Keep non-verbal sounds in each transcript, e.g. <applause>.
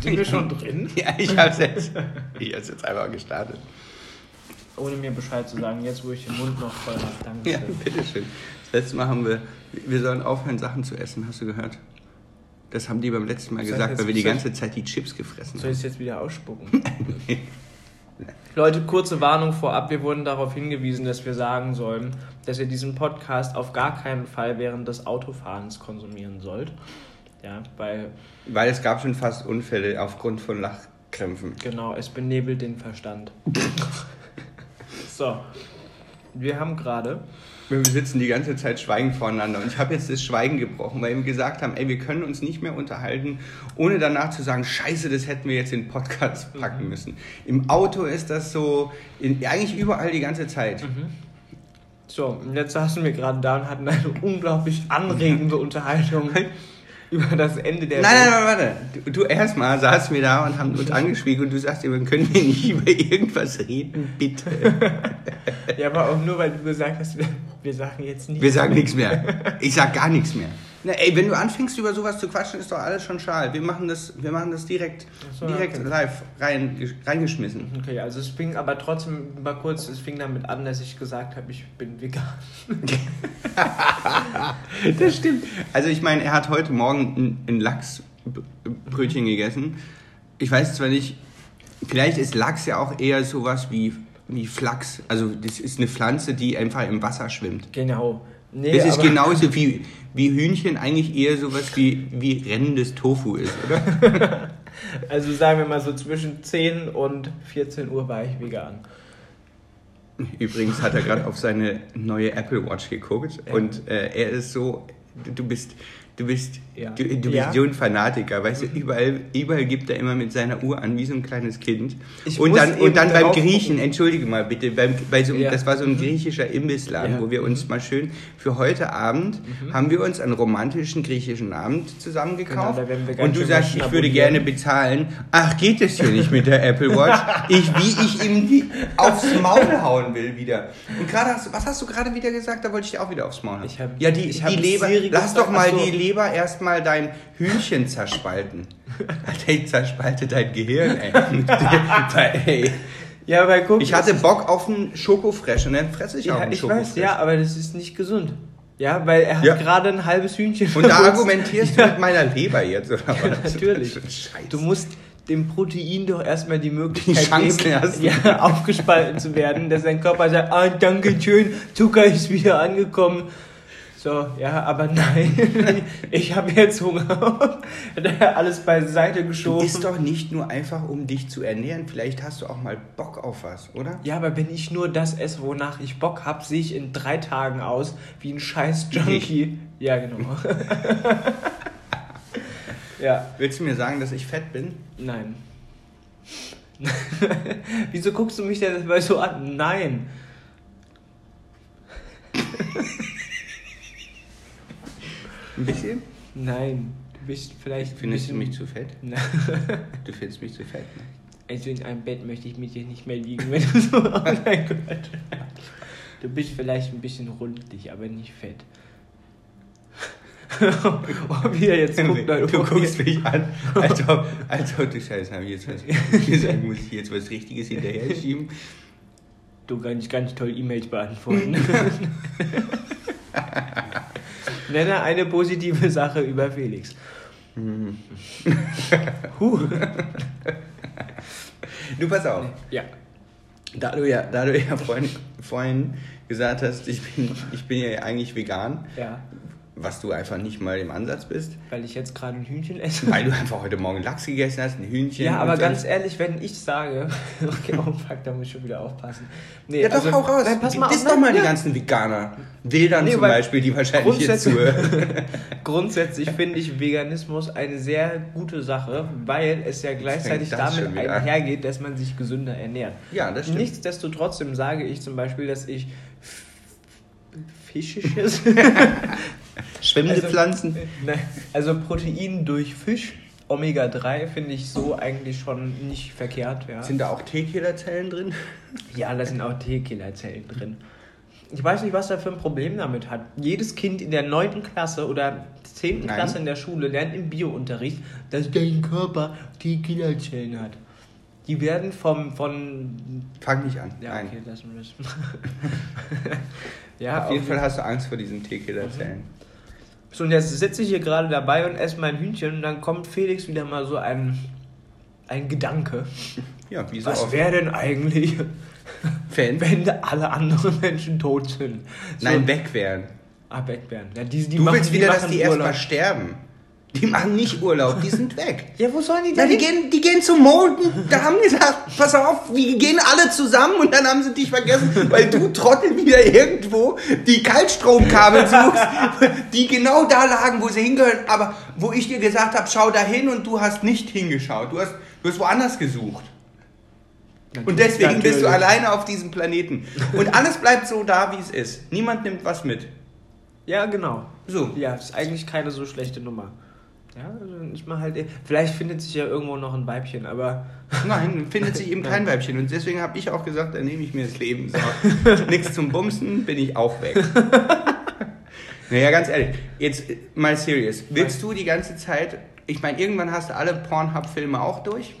Sind wir schon drin? <laughs> Ja, ich hab's jetzt, ich hab's jetzt einfach gestartet. Ohne mir Bescheid zu sagen, jetzt wo ich den Mund noch voll habe. Danke. Ja, bitteschön. Das letzte Mal haben wir, wir sollen aufhören, Sachen zu essen, hast du gehört? Das haben die beim letzten Mal gesagt, jetzt- weil wir die ganze Zeit die Chips gefressen Soll ich es jetzt wieder ausspucken? <laughs> Leute, kurze Warnung vorab. Wir wurden darauf hingewiesen, dass wir sagen sollen, dass ihr diesen Podcast auf gar keinen Fall während des Autofahrens konsumieren sollt. Ja, weil. Weil es gab schon fast Unfälle aufgrund von Lachkrämpfen. genau, es benebelt den Verstand. <laughs> so, wir haben gerade. Wir sitzen die ganze Zeit schweigend voreinander. Und ich habe jetzt das Schweigen gebrochen, weil wir gesagt haben, ey, wir können uns nicht mehr unterhalten, ohne danach zu sagen, scheiße, das hätten wir jetzt in den Podcast packen müssen. Im Auto ist das so, in, eigentlich überall die ganze Zeit. So, und jetzt saßen wir gerade da und hatten eine <laughs> unglaublich anregende Unterhaltung über das Ende der Nein, nein, nein, warte. Du, du erstmal saßen wir da und haben uns <laughs> angeschwiegen und du sagst immer, können wir nicht über irgendwas reden, bitte. <laughs> Ja, aber auch nur, weil du gesagt hast, wir, wir sagen jetzt nicht. Wir sagen nichts mehr. Ich sag gar nichts mehr. Na, ey, wenn du anfängst über sowas zu quatschen, ist doch alles schon schal. Wir machen das, wir machen das direkt, so, direkt okay. live rein, reingeschmissen. Okay, also es fing aber trotzdem mal kurz, es fing damit an, dass ich gesagt habe, ich bin vegan. <laughs> Das stimmt. Also ich meine, er hat heute Morgen ein, ein Lachsbrötchen gegessen. Ich weiß zwar nicht, vielleicht ist Lachs ja auch eher sowas wie, wie Flachs. Also das ist eine Pflanze, die einfach im Wasser schwimmt. Genau. Nee, Das ist genauso wie, wie Hühnchen eigentlich eher sowas wie, wie rennendes Tofu ist, oder? <laughs> Also sagen wir mal so zwischen 10 und 14 Uhr war ich vegan. Übrigens hat er gerade auf seine neue Apple Watch geguckt Ja. und äh, er ist so, du bist, du bist, Ja. du, du bist Ja. Mhm. so ein Fanatiker, weißt du, überall, überall gibt er immer mit seiner Uhr an, wie so ein kleines Kind. Ich und dann, und dann beim Griechen, gucken. entschuldige mal bitte, beim, bei so, Ja. das war so ein griechischer Imbissladen, wo wir uns mal schön, für heute Abend Mhm. haben wir uns einen romantischen griechischen Abend zusammengekauft Genau, und du sagst, ich würde gerne bezahlen. Ach, geht es hier nicht mit der Apple Watch? Ich, wie ich ihm die aufs Maul hauen will wieder. Und gerade hast was hast du gerade wieder gesagt? Da wollte ich dir auch wieder aufs Maul hauen. Ich hab- ja, die, ich die Leber. Lass doch mal die Leber erstmal dein Hühnchen zerspalten. <laughs> Alter, ich zerspalte dein Gehirn, ey. <laughs> ey. Ja, weil guck, Ich hatte Bock auf einen Schokofresh und dann fresse ich auch Ja, einen ich Schokofresh. weiß, ja, aber das ist nicht gesund. Ja, weil er hat Ja. gerade ein halbes Hühnchen. Und da argumentierst du mit meiner Leber jetzt, oder <laughs> was? Natürlich. Das ist Scheiße. Du musst dem Protein doch erstmal die Möglichkeit Die geben, ja, aufgespalten zu werden, dass dein Körper sagt, ah, danke schön, Zucker ist wieder angekommen. So, ja, aber nein, <laughs> ich habe jetzt Hunger. Er <laughs> alles beiseite geschoben. Ist doch nicht nur einfach, um dich zu ernähren. Vielleicht hast du auch mal Bock auf was, oder? Ja, aber wenn ich nur das esse, wonach ich Bock habe, sehe ich in drei Tagen aus wie ein scheiß Junkie. Ja, genau. <laughs> ja, Willst du mir sagen, dass ich fett bin? nein. Wieso guckst du mich denn dabei so an? Nein. Ein bisschen? Nein. Du bist vielleicht. Findest du mich zu fett? Nein. <laughs> Du findest mich zu fett, ne? Also in einem Bett möchte ich mit dir nicht mehr liegen, wenn du so. <laughs> Oh mein Gott. Du bist vielleicht ein bisschen rundlich, aber nicht fett. oh, wie er jetzt guckt, Leute. Du guckst mich an, als ob, als ob du Scheiße, habe ich jetzt was gesagt, muss ich jetzt was Richtiges hinterher schieben. Du kannst ganz toll E-Mails beantworten. <laughs> Nenne eine positive Sache über Felix. Huh. Du pass auf. Ja. Da du ja, da du ja vorhin, vorhin gesagt hast, ich bin, ich bin ja eigentlich vegan, Ja. Was du einfach nicht mal im Ansatz bist, Weil ich jetzt gerade ein Hühnchen esse. weil du einfach heute Morgen Lachs gegessen hast, ein Hühnchen. Ja, aber ganz ehrlich, wenn ich sage. <laughs> Okay, oh fuck, da muss ich schon wieder aufpassen. Nee, Ja, doch, also- hau raus. Nein, pass mal auf. doch mal nein, die ja. ganzen Veganer. Wildern Nee, zum Beispiel, die wahrscheinlich jetzt Grundsätzlich- zuhören. <laughs> Grundsätzlich finde ich Veganismus eine sehr gute Sache, weil es ja gleichzeitig damit einhergeht, dass man sich gesünder ernährt. Ja, das stimmt. Nichtsdestotrotz sage ich zum Beispiel, dass ich fischisches, <laughs> Schwimmende Also- Pflanzen. Nein, also Protein durch Fisch, Omega-3 finde ich so eigentlich schon nicht verkehrt. Ja, Sind da auch Teekillerzellen drin? ja da sind auch T-Killerzellen drin. Ich weiß nicht, was er für ein Problem damit hat. Jedes Kind in der 9. Klasse oder 10. Nein. Klasse in der Schule lernt im Biounterricht, dass dein Körper die Killerzellen hat. Die werden vom, von... Fang nicht an. Ja, Nein. okay, lassen wir es. <laughs> ja, Auf jeden Fall hast du Angst vor diesen T-Killer-Zellen. So, und jetzt sitze ich hier gerade dabei und esse mein Hühnchen und dann kommt Felix wieder mal so ein, ein Gedanke. <laughs> Ja, wie so Was wäre denn eigentlich, <laughs> Fan? wenn alle anderen Menschen tot sind? So, Nein, weg wären. Ah, weg wären. Ja, die, die Du machen, willst wieder, dass die erstmal sterben. Die machen nicht Urlaub, die sind weg. Ja, wo sollen die Na, denn? die gehen, die gehen zum Mond. und Da haben gesagt, pass auf, wir gehen alle zusammen und dann haben sie dich vergessen, weil du Trottel wieder irgendwo die Kaltstromkabel suchst, die genau da lagen, wo sie hingehören, aber wo ich dir gesagt habe, schau da hin und du hast nicht hingeschaut. Du hast, du hast woanders gesucht. Und deswegen bist du Natürlich. alleine auf diesem Planeten. Und alles bleibt so da, wie es ist. Niemand nimmt was mit. Ja, genau. So. Ja, ist eigentlich keine so schlechte Nummer. Ja, also dann ist man halt. Vielleicht findet sich ja irgendwo noch ein Weibchen, aber. <laughs> Nein, findet sich eben kein Weibchen. Und deswegen habe ich auch gesagt, dann nehme ich mir das Leben. So, <laughs> nix zum Bumsen, bin ich auch weg. <laughs> naja, ganz ehrlich, jetzt mal serious. Willst du die ganze Zeit, ich meine, irgendwann hast du alle Pornhub-Filme auch durch.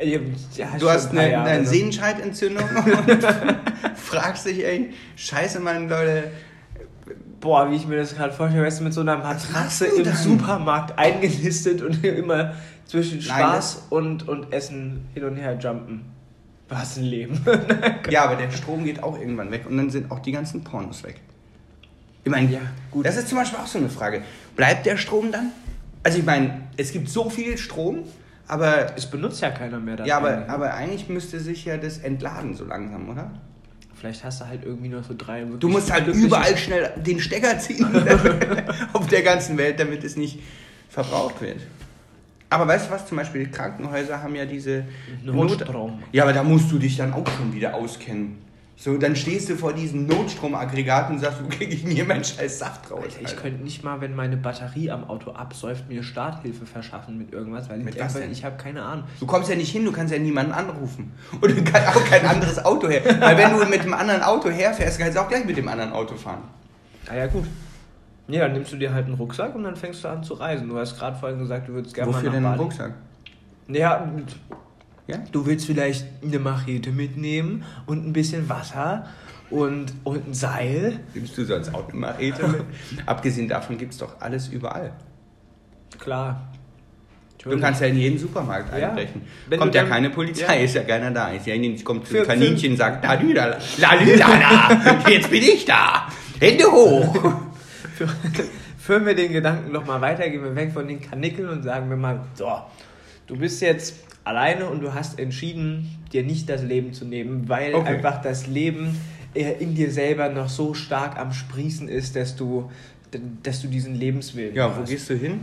Ja, Du hast eine, eine noch. Sehenscheidentzündung und fragst dich, ey, scheiße, Mann, Leute, Boah, wie ich mir das gerade vorstelle, weißt du, mit so einer Matratze im dann? Supermarkt <laughs> eingenistet und <laughs> immer zwischen Nein, Spaß und, und Essen hin und her jumpen. Was ein Leben. <laughs> Ja, aber der Strom geht auch irgendwann weg und dann sind auch die ganzen Pornos weg. Ich meine, Ja, gut. das ist zum Beispiel auch so eine Frage. Bleibt der Strom dann? Also ich meine, es gibt so viel Strom, aber Es benutzt ja keiner mehr das ja, aber, Handy. aber eigentlich müsste sich ja das entladen so langsam, oder? Vielleicht hast du halt irgendwie noch so drei Du musst halt überall schnell den Stecker ziehen <laughs> <laughs> auf der ganzen Welt, damit es nicht verbraucht wird. Aber weißt du was, zum Beispiel Krankenhäuser haben ja diese Notstrom. Ja, aber da musst du dich dann auch schon wieder auskennen. So, dann stehst du vor diesem Notstromaggregat und sagst, wo kriege ich denn hier meinen scheiß Saft raus? Alter, ich könnte nicht mal, wenn meine Batterie am Auto absäuft, mir Starthilfe verschaffen mit irgendwas, weil Mit ich einfach, denn? ich habe keine Ahnung. Du kommst ja nicht hin, du kannst ja niemanden anrufen. Und du kannst auch kein anderes Auto her. Weil wenn du mit einem anderen Auto herfährst, kannst du auch gleich mit dem anderen Auto fahren. Ah ja, gut. Ja, dann nimmst du dir halt einen Rucksack und dann fängst du an zu reisen. Du hast gerade vorhin gesagt, du würdest gerne Wofür mal denn nach einen Bali. Rucksack? Ja, Ja? du willst vielleicht eine Machete mitnehmen und ein bisschen Wasser und, und ein Seil. Nimmst du sonst auch eine Machete mit? <laughs> Abgesehen davon gibt es doch alles überall. Klar. Du kannst ja in jeden Supermarkt Ja. einbrechen. Wenn kommt ja dann- keine Polizei, Ja. ist ja keiner da. Ist ja nicht, kommt Für- ein Kaninchen sagt, da, da, da, jetzt bin ich da. Hände hoch. <laughs> Führen wir den Gedanken noch mal weiter, gehen wir weg von den Kanickeln und sagen wir mal, so, du bist jetzt alleine und du hast entschieden, dir nicht das Leben zu nehmen, weil Okay. einfach das Leben äh, in dir selber noch so stark am Sprießen ist, dass du, dass du diesen Lebenswillen Ja, wo hast. gehst du hin?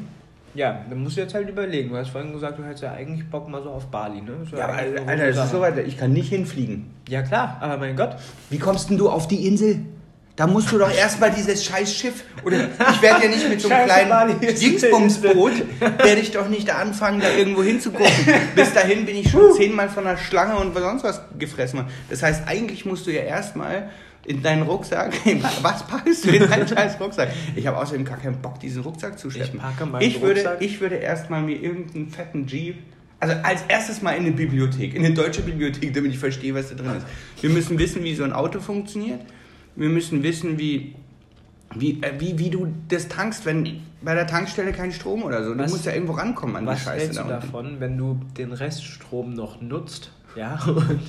Ja, dann musst du jetzt halt überlegen. Du hast vorhin gesagt, du hättest ja eigentlich Bock mal so auf Bali, ne? Ja, aber, eine Alter, gute das ist so weit, ich kann nicht hinfliegen. Ja klar, aber mein Gott. Wie kommst denn du auf die Insel? Da musst du doch erstmal dieses scheiß Schiff. Oder ich werde ja nicht mit so einem kleinen Dingsbumsboot, werde ich doch nicht da anfangen, da irgendwo hinzugucken. Bis dahin bin ich schon zehnmal von einer Schlange und sonst was gefressen. worden. Das heißt, eigentlich musst du ja erstmal in deinen Rucksack, <laughs> was packst du in deinen scheiß Rucksack? Ich habe außerdem gar keinen Bock, diesen Rucksack zu schleppen. Ich packe meinen ich würde, Rucksack. ich würde erstmal mir irgendeinen fetten Jeep also als erstes mal in eine Bibliothek, in eine deutsche Bibliothek, damit ich verstehe, was da drin ist. Wir müssen wissen, wie so ein Auto funktioniert. Wir müssen wissen, wie, wie, äh, wie, wie du das tankst, wenn bei der Tankstelle kein Strom oder so. Du Was- musst ja irgendwo rankommen an die Was Scheiße hältst da du davon, wenn du den Reststrom noch nutzt, ja, <laughs> und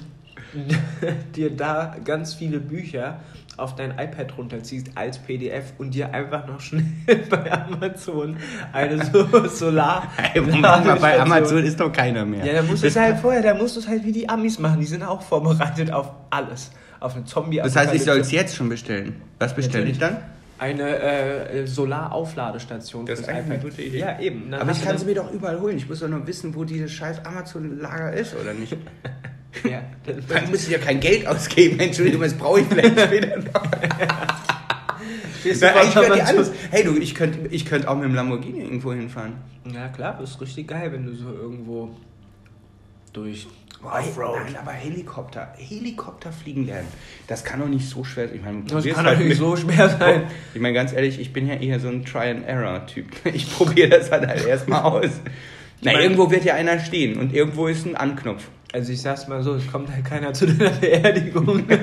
<laughs> dir da ganz viele Bücher auf dein iPad runterziehst als PDF und dir einfach noch schnell <laughs> bei Amazon eine so Solar Ey, Moment mal, bei Amazon ist doch keiner mehr. Ja, da musst du es halt vorher, da musst du es halt wie die Amis machen, die sind auch vorbereitet auf alles, auf eine zombie das heißt, ich soll es jetzt schon bestellen. Was bestelle ich dann? Eine äh, Solaraufladestation Das ist eigentlich eine iPad. gute Idee. Ja, eben. Dann Aber ich kann sie mir doch überall holen. Ich muss doch nur wissen, wo dieses scheiß Amazon-Lager ist, oder nicht? <laughs> Ja, dann- Dann muss ich ja kein Geld ausgeben. Entschuldigung, das brauche ich vielleicht <laughs> später noch. Vor ich könnte alles. Hey du, ich könnte ich könnt auch mit dem Lamborghini irgendwo hinfahren. Ja klar, das ist richtig geil, wenn du so irgendwo durch Offroad. Nein, aber Helikopter. Helikopter fliegen lernen. Das kann doch nicht so schwer sein. Ich meine, Das kann halt doch nicht mit- so schwer sein. Ich meine, ganz ehrlich, ich bin ja eher so ein Try-and-Error-Typ. <laughs> Ich probiere das halt, halt erstmal aus. Na, meine- irgendwo wird ja einer stehen und irgendwo ist ein Anknopf. Also ich sag's mal so, es kommt halt keiner zu deiner <laughs> Beerdigung. <laughs>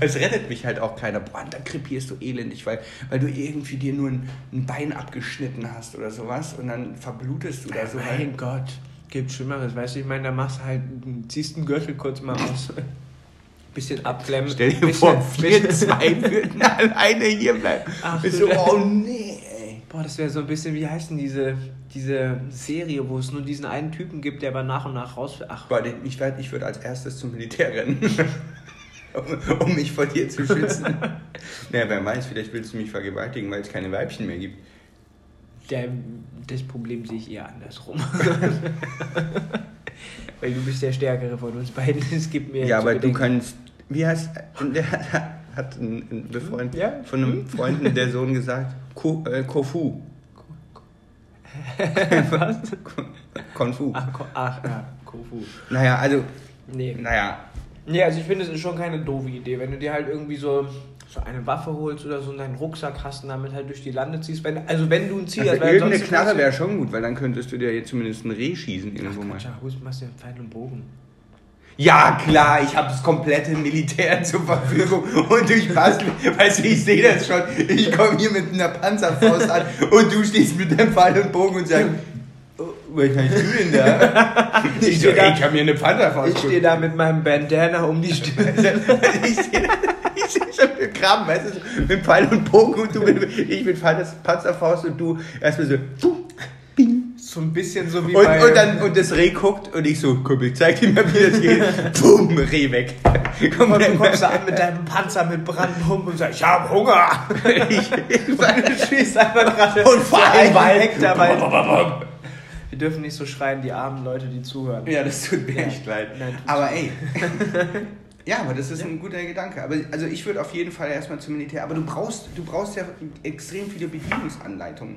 Es rettet mich halt auch keiner. Boah, da krepierst du elendig, weil, weil du irgendwie dir nur ein, ein Bein abgeschnitten hast oder sowas und dann verblutest du da so. mein Gott, gibt Schlimmeres. Weißt du, ich meine, da machst du halt, ziehst einen Gürtel kurz mal aus. Bisschen abklemmen. Stell dir bisschen, vor, <laughs> wir bisschen- zwei würden <laughs> alleine hier bleiben. Ach, Bist du- so, oh nee, ey. Boah, das wäre so ein bisschen, wie heißt denn diese, diese Serie, wo es nur diesen einen Typen gibt, der aber nach und nach raus... Ach, Boah, ich, ich würde als erstes zum Militär rennen. <laughs> um, <laughs> um mich vor dir zu <laughs> schützen. naja, wer weiß, vielleicht willst du mich vergewaltigen, weil es keine Weibchen mehr gibt. der, das Problem sehe ich eher andersrum. <laughs> Weil du bist der Stärkere von uns beiden. Es gibt mir Ja, aber du kannst. Wie heißt. Der hat ein, ein Befreund Ja? von einem Freund der Sohn gesagt: Ko, äh, Kofu. Was? Konfu. Ach, ach ja, Kofu. Naja, also. Nee. Naja. Nee, also ich finde, es ist schon keine doofe Idee, wenn du dir halt irgendwie so, so eine Waffe holst oder so in deinen Rucksack hast und damit halt durch die Lande ziehst. Wenn, also wenn du ein Ziel Also hast, weil irgendeine Knarre du- wäre schon gut, weil dann könntest du dir jetzt zumindest ein Reh schießen irgendwo Ach, mal. Ja, machst dir einen Pfeil und Bogen. Ja, klar, ich habe das komplette Militär zur Verfügung und ich bastel, weißt du, ich sehe das schon. Ich komme hier mit einer Panzerfaust an und du stehst mit dem Pfeil und Bogen und sagst, was hast du denn da? Ich, so, da- ey, ich habe mir eine Panzerfaust Ich stehe da mit meinem Bandana um die Stirn. <laughs> ich sehe ich seh schon den Kram, weißt du, so mit Pfeil und Bogen und du mit, ich mit Pfeil- Panzerfaust und du erstmal so, bing. So ein bisschen so wie Und, bei... und, dann, und das Reh guckt und ich so, ich zeig dir mal, wie das geht. <laughs> Boom, Reh weg. Komm, und du kommst da an mit deinem Panzer mit Brandpumpe und sagst, ich hab Hunger. <laughs> ich, ich, Du stehst einfach gerade Und vor allem. Hektar weit. Wir dürfen nicht so schreien, die armen Leute, die zuhören. ja, das tut mir Ja. echt leid. Nein, aber ey. <laughs> Ja, aber das ist ein guter Gedanke. Aber also ich würde auf jeden Fall erstmal zum Militär. Aber du brauchst, du brauchst ja extrem viele Bedienungsanleitungen.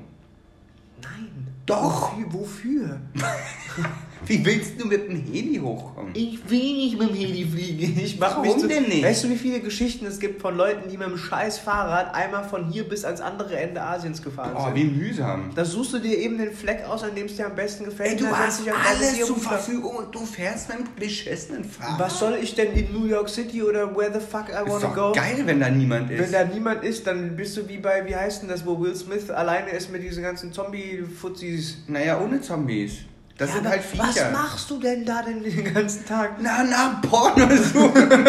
Nein. Doch. Wofür? Wofür? <laughs> Wie willst du mit dem Heli hochkommen? Ich will nicht mit dem Heli fliegen. Ich mach Warum mich zu, denn nicht? Weißt du, wie viele Geschichten es gibt von Leuten, die mit dem scheiß Fahrrad einmal von hier bis ans andere Ende Asiens gefahren Oh, sind? wie mühsam. Da suchst du dir eben den Fleck aus, an dem es dir am besten gefällt. Ey, du hast alles zur. Verfügung und du fährst mit einem beschissenen Fahrrad. Was soll ich denn in New York City oder where the fuck I ist wanna doch go? geil, wenn da niemand ist. Wenn da niemand ist, dann bist du wie bei, wie heißt denn das, wo Will Smith alleine ist mit diesen ganzen Zombie-Fuzzis. naja, ohne Zombies. Das Ja, sind halt Viecher. Was machst du denn da denn den ganzen Tag? Na, na, Porno suchen. <laughs>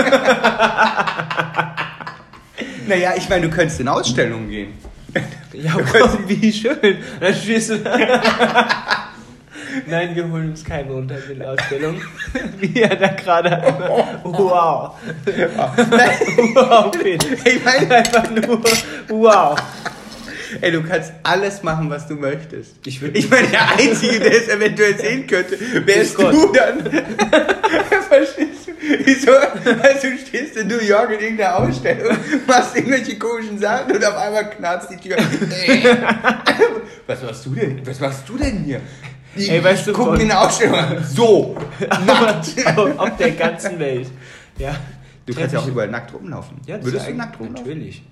naja, ich meine, du könntest in Ausstellungen gehen. Ja, komm, wie schön. Dann stehst du. <laughs> Nein, wir holen uns keinen runter in der Ausstellung. <laughs> Wie er da gerade einmal. Wow. wow, Felix. Ich meine, Einfach nur wow. Ey, du kannst alles machen, was du möchtest. Ich ich meine, der Einzige, der es eventuell sehen könnte, wärst du dann. <laughs> Verstehst du? Wieso? Also du stehst in New York in irgendeiner Ausstellung, machst irgendwelche komischen Sachen und auf einmal knarzt die Tür. was machst du denn? Was machst du denn hier? Die Ey, weißt du, gucken mir eine Ausstellung an. So, nackt. <laughs> auf, auf der ganzen Welt. Ja. Du kannst ja auch überall nackt rumlaufen. Ja, Würdest du nackt rumlaufen? Natürlich.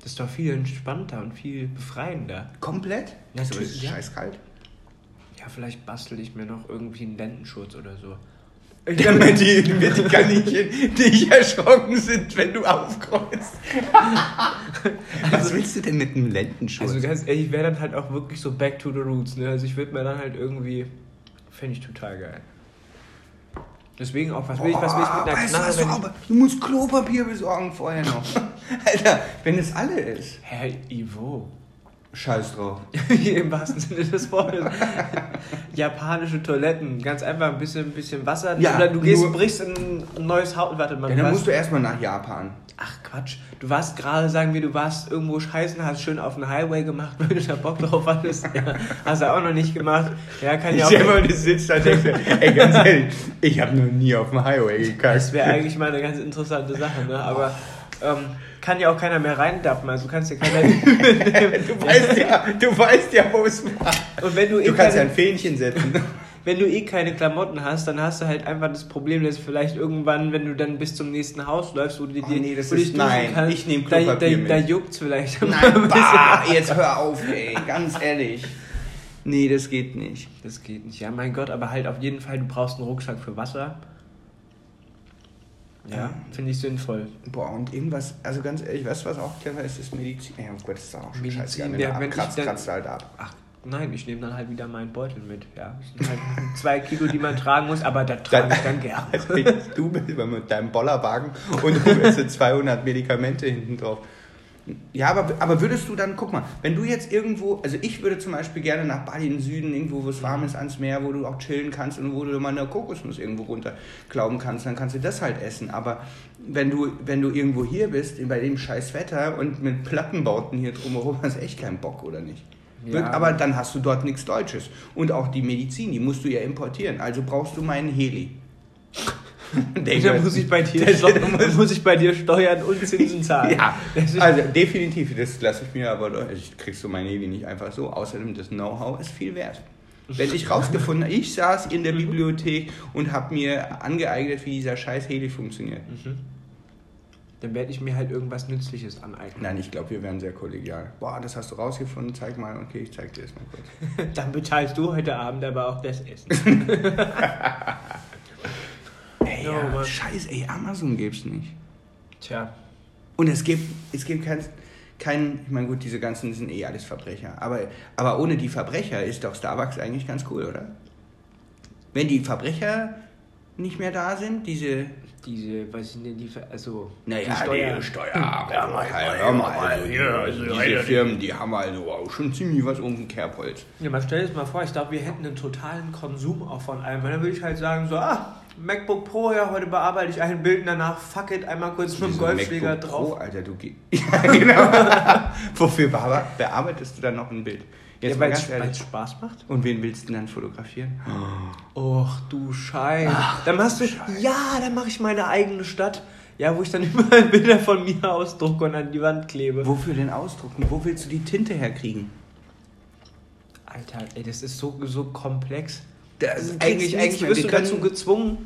Das ist doch viel entspannter und viel befreiender. Komplett? Ja, ist natürlich, ja. scheiß kalt. Ja, vielleicht bastel ich mir noch irgendwie einen Lendenschutz oder so. Damit die, damit die Kaninchen nicht erschrocken sind, wenn du aufkreuzt. <laughs> Was willst du denn mit einem Lendenschutz? Also ganz ehrlich, ich wäre dann halt auch wirklich so back to the roots. Ne? Also ich würde mir dann halt irgendwie. Fände ich total geil. Deswegen auch, was will ich, was will ich mit einer Knarre, du, aber, du musst Klopapier besorgen vorher noch. <laughs> Alter, wenn es alle ist. Hä, Ivo. Scheiß drauf. <laughs> Im wahrsten Sinne des Wortes. <laughs> Japanische Toiletten. Ganz einfach ein bisschen, ein bisschen Wasser. Ja, oder du gehst, brichst in ein neues Haus. Warte mal, Ja, dann warst- musst du erstmal nach Japan. Ach Quatsch, du warst gerade, sagen wir, du warst irgendwo scheißen, hast schön auf den Highway gemacht, weil du da Bock drauf hattest. Ja, hast du auch noch nicht gemacht. Ja, kann ja auch. stell mal, du sitzt da und denkst ey, ganz ehrlich, ich habe noch nie auf dem Highway gekackt. Das wäre eigentlich mal eine ganz interessante Sache, ne? Aber ähm, kann ja auch keiner mehr reindappen, also du kannst ja keiner. <laughs> Du weißt ja, du weißt ja, wo es war. Und wenn du, eh Du kannst ja ein Fähnchen setzen. <laughs> wenn du eh keine Klamotten hast, dann hast du halt einfach das Problem, dass vielleicht irgendwann, wenn du dann bis zum nächsten Haus läufst, wo du, Oh dir, nee, das ist- nein, kannst, ich nehm da, da, Klopapier da mit. juckt's vielleicht. Nein, <laughs> bah, jetzt hör auf, ey, ganz ehrlich. Nee, das geht nicht. Das geht nicht. Ja, mein Gott, aber halt auf jeden Fall, du brauchst einen Rucksack für Wasser. Ja, finde ich sinnvoll. Boah, und irgendwas, also ganz ehrlich, weißt du, was auch clever ist, ist Medizin. Ja, oh Gott, das ist auch schon Medizin, scheiße. ja, wenn kratzt, dann- kratzt halt ab. Ach, nein, ich nehme dann halt wieder meinen Beutel mit. Ja, das sind halt <laughs> zwei Kilo, die man tragen muss, aber da trage ich dann gerne. <laughs> Also, du bist immer mit deinem Bollerwagen und du hast so <laughs> 200 Medikamente hinten drauf. Ja, aber, aber würdest du dann, guck mal, wenn du jetzt irgendwo, also ich würde zum Beispiel gerne nach Bali im Süden, irgendwo, wo es warm ist, ans Meer, wo du auch chillen kannst und wo du mal eine Kokosnuss irgendwo runterklauben kannst, dann kannst du das halt essen. Aber wenn du, wenn du irgendwo hier bist, bei dem scheiß Wetter und mit Plattenbauten hier drumherum, hast du echt keinen Bock, oder nicht? Ja. Aber dann hast du dort nichts Deutsches. Und auch die Medizin, die musst du ja importieren. Also brauchst du meinen Heli. <laughs> Da muss ich bei dir, dann <laughs> <laughs> muss ich bei dir Steuern und Zinsen zahlen. Ja, Das also definitiv, das lasse ich mir aber, ich kriegst du mein Heli nicht einfach so. Außerdem, das Know-how ist viel wert. Wenn ich rausgefunden habe, ich saß in der Bibliothek und habe mir angeeignet, wie dieser scheiß Heli funktioniert. Dann werde ich mir halt irgendwas Nützliches aneignen. Nein, ich glaube, wir wären sehr kollegial. Boah, das hast du rausgefunden, zeig mal. Okay, ich zeig dir das mal kurz. Dann bezahlst du heute Abend aber auch das Essen. Ey, Ja, ja, Mann. scheiß, ey, Amazon gibt's nicht. Tja, Und es gibt, es gibt kein, kein, ich meine gut, diese ganzen sind eh alles Verbrecher. Aber, aber ohne die Verbrecher ist doch Starbucks eigentlich ganz cool, oder? Wenn die Verbrecher nicht mehr da sind, diese, diese, was sind denn die, Ver- also, naja, die Steuer. die Steuer, ja, mal, hör mal, also, die, diese Firmen, die haben also auch schon ziemlich was um den Kerbholz. Ja, mal stell dir das mal vor, ich glaube, wir hätten einen totalen Konsum auch von allem. Weil dann würde ich halt sagen, so, ah, MacBook Pro, ja, heute bearbeite ich ein Bild und danach, fuck it, einmal kurz mit dem Golfschläger MacBook drauf. Pro, Alter, du geh- <laughs> Ja, genau. <laughs> Wofür bear- bearbeitest du dann noch ein Bild? Jetzt Ja, weil es. Spaß macht. Und wen willst du denn dann fotografieren? Och, du Scheiße. Dann machst du, ja, dann mache ich meine eigene Stadt. Ja, wo ich dann <laughs> überall Bilder von mir ausdrucke und an die Wand klebe. Wofür denn ausdrucken? Wo willst du die Tinte herkriegen? Alter, ey, das ist so, so komplex. Das Also ist eigentlich, eigentlich wirst Wir du dazu gezwungen.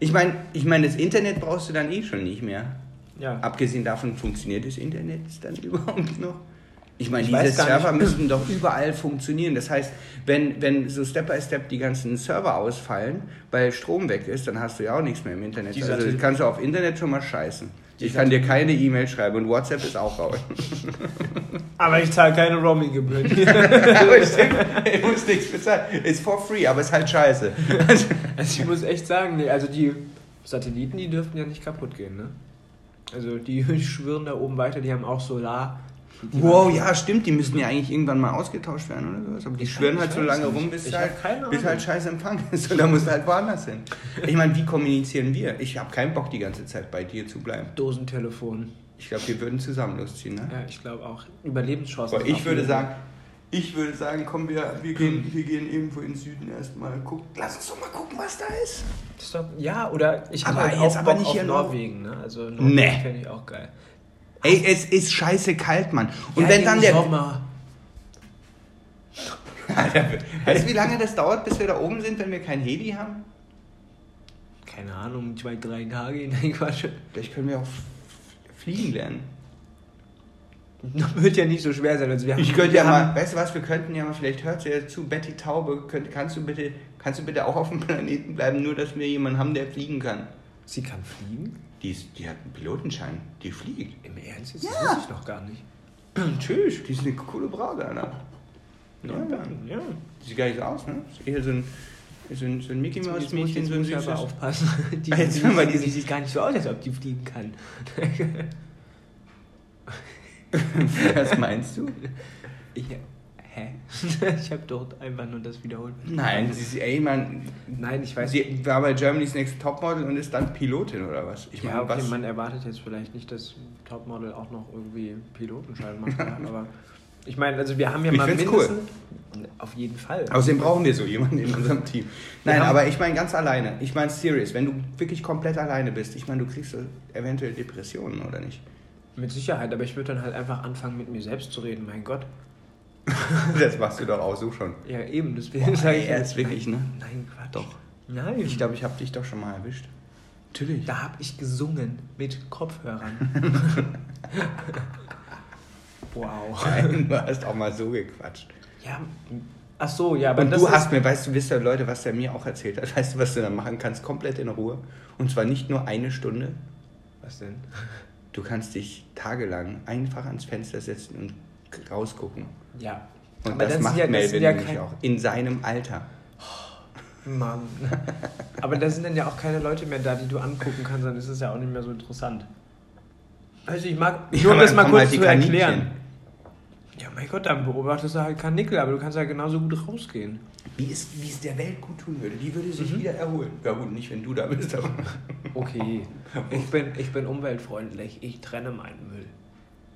Ich meine, ich mein, das Internet brauchst du dann eh schon nicht mehr. Ja. Abgesehen davon funktioniert das Internet dann <laughs> überhaupt noch. Ich meine, Ich diese Server müssten doch überall funktionieren. Das heißt, wenn, wenn so Step by Step die ganzen Server ausfallen, weil Strom weg ist, dann hast du ja auch nichts mehr im Internet. Die also kannst du auf Internet schon mal scheißen. Die Ich kann dir keine E-Mail schreiben und WhatsApp ist auch raus. <laughs> Aber ich zahle keine Roaming-Gebühren. <laughs> aber stimmt, ich muss nichts bezahlen. Ist for free, aber ist halt scheiße. Also, <laughs> Also ich muss echt sagen, nee, also die Satelliten, die dürften ja nicht kaputt gehen, ne? Also die schwirren da oben weiter, die haben auch Solar. Wow, ja, stimmt, die müssen ja eigentlich irgendwann mal ausgetauscht werden oder sowas. Aber die Ich schwirren weiß- halt so lange rum, bis, Ich halt, bis halt scheiß Empfang <laughs> ist. Und dann musst du halt woanders hin. Ich meine, wie kommunizieren wir? Ich habe keinen Bock, die ganze Zeit bei dir zu bleiben. Dosentelefon. Ich glaube, wir würden zusammen losziehen, ne? Ja, ich glaube auch. Überlebenschancen. Aber ich würde sagen, ich würde sagen, komm, wir, wir, gehen, wir gehen irgendwo in den Süden erstmal. Lass uns doch mal gucken, was da ist. Doch, ja, oder ich habe halt jetzt auch aber Bock nicht auf hier Norwegen, ne? Also Norwegen Nee. fände ich auch geil. Ey, es ist scheiße kalt, Mann. Und ja, wenn dann der. Sommer. <laughs> Weißt du, wie lange das dauert, bis wir da oben sind, wenn wir kein Heli haben? Keine Ahnung, zwei, drei Tage. Nein, Quatsch. Vielleicht können wir auch fliegen lernen. Das <laughs> wird ja nicht so schwer sein. Also wir haben, Ich könnte ja mal, weißt du was, wir könnten ja mal, vielleicht hört sie ja zu, Betty Taube, könnt, kannst, du bitte, kannst du bitte auch auf dem Planeten bleiben, nur dass wir jemanden haben, der fliegen kann. Sie kann fliegen? Die, ist, die hat einen Pilotenschein, die fliegt. Im Ernst? Das Ja. wusste ich noch gar nicht. <clears throat> Tschüss. Die ist eine coole Braut, Alter. Ja, ja. ja. Sieht gar nicht so aus, ne? Ist eher so ein, so ein, so ein Mickey Jetzt muss, Mädchen, jetzt so ein süßes. aber aufpassen. <laughs> Die, jetzt die, die, diesen- die sieht gar nicht so aus, als ob die fliegen kann. <laughs> Was meinst du? Ich, hä? <laughs> ich habe dort einfach nur das wiederholt. Nein, sie ist, ey, man, Nein, ich weiß sie war bei Germany's Next Topmodel und ist dann Pilotin oder was? Ich ja, meine, okay, was? man erwartet jetzt vielleicht nicht, dass Topmodel auch noch irgendwie Pilotenschein macht, <laughs> aber ich meine, also wir haben ja Ich mal find's cool. mindestens auf jeden Fall. Außerdem brauchen wir so jemanden in <laughs> unserem Team. Nein, haben- aber ich meine ganz alleine. Ich meine serious, wenn du wirklich komplett alleine bist, ich meine, du kriegst eventuell Depressionen oder nicht? Mit Sicherheit, aber ich würde dann halt einfach anfangen, mit mir selbst zu reden, mein Gott. <laughs> Das machst du doch auch so schon. Ja, eben, deswegen Boah, sage ich jetzt wirklich, ne? Nein, Quatsch. Doch. Nein. Ich glaube, ich habe dich doch schon mal erwischt. Natürlich. da habe ich gesungen mit Kopfhörern. <laughs> wow. <laughs> Nein, du hast auch mal so gequatscht. Ja, ach so, ja, aber Und das du hast mir, weißt du, wisst ihr, Leute, was der mir auch erzählt hat? Weißt du, was du dann machen kannst? Komplett in Ruhe. Und zwar nicht nur eine Stunde. Was denn? Du kannst dich tagelang einfach ans Fenster setzen und rausgucken. Ja. Und aber das, macht ja, Melvin ja nämlich auch. In seinem Alter. Mann. aber da sind dann ja auch keine Leute mehr da, die du angucken kannst, dann ist es ja auch nicht mehr so interessant. Also ich mag, Ja, nur um das mal kurz kommen zu halt die erklären. Kaninchen. Ja, mein Gott, dann beobachtest du halt Karnickel, aber du kannst ja genauso gut rausgehen. Wie es, wie es der Welt gut tun würde. Die würde sich Mhm. wieder erholen. Ja gut, nicht wenn du da bist, aber... Okay. <laughs> Ich bin, ich bin umweltfreundlich, ich trenne meinen Müll.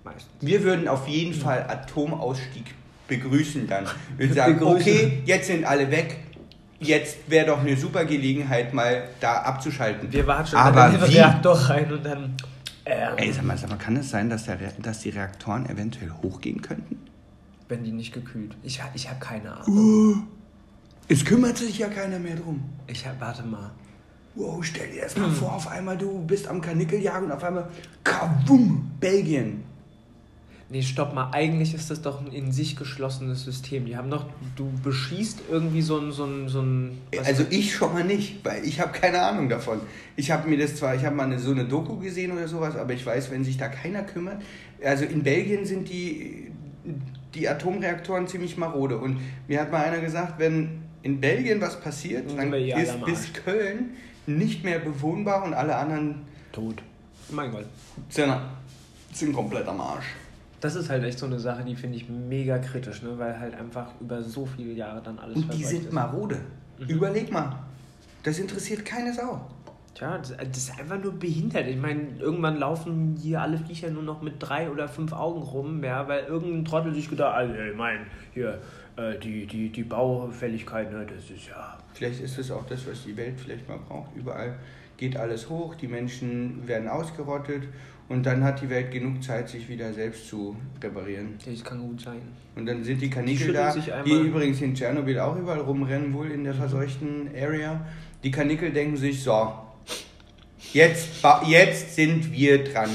Meistens. Wir würden auf jeden Fall Atomausstieg begrüßen dann. Wir <laughs> sagen, Begrüßen. okay, jetzt sind alle weg. Jetzt wäre doch eine super Gelegenheit, mal da abzuschalten. Wir watschen Aber dann wie? Reaktor rein und dann. Ähm, Ey, sag mal, sag mal, kann es sein, dass, der, dass die Reaktoren eventuell hochgehen könnten? wenn die nicht gekühlt. Ich, ich habe keine Ahnung. Es kümmert sich ja keiner mehr drum. Ich hab, warte mal. Wow, stell dir das mal vor, <clears throat> auf einmal du bist am Kanickeljagen und auf einmal kavum, Belgien. Nee, stopp mal. Eigentlich ist das doch ein in sich geschlossenes System. Die haben doch, du beschießt irgendwie so ein, so ein, so ein. Also ich schon mal nicht, weil ich habe keine Ahnung davon. Ich habe mir das zwar, ich habe mal eine, so eine Doku gesehen oder sowas, aber ich weiß, wenn sich da keiner kümmert, also in Belgien sind die, die Atomreaktoren ziemlich marode und mir hat mal einer gesagt, wenn in Belgien was passiert, Dann dann ist bis. Köln nicht mehr bewohnbar und alle anderen tot. Mein Gott. sind, sind komplett am Arsch. Das ist halt echt so eine Sache, die finde ich mega kritisch, ne? weil halt einfach über so viele Jahre dann alles Und die sind ist. marode. Mhm. Überleg mal. Das interessiert keine Sau. Tja, das, das ist einfach nur behindert. Ich meine, irgendwann laufen hier alle Viecher nur noch mit drei oder fünf Augen rum, ja, weil irgendein Trottel sich gedacht hat, also, ich meine, hier, äh, die, die, die Baufälligkeit, ne, das ist ja. Vielleicht ist es auch das, was die Welt vielleicht mal braucht. Überall geht alles hoch, die Menschen werden ausgerottet und dann hat die Welt genug Zeit, sich wieder selbst zu reparieren. Das kann gut sein. Und dann sind die schütteln da, die übrigens in Tschernobyl auch überall rumrennen, wohl in der verseuchten Area. Die Kanickel denken sich, so, jetzt, jetzt sind wir dran.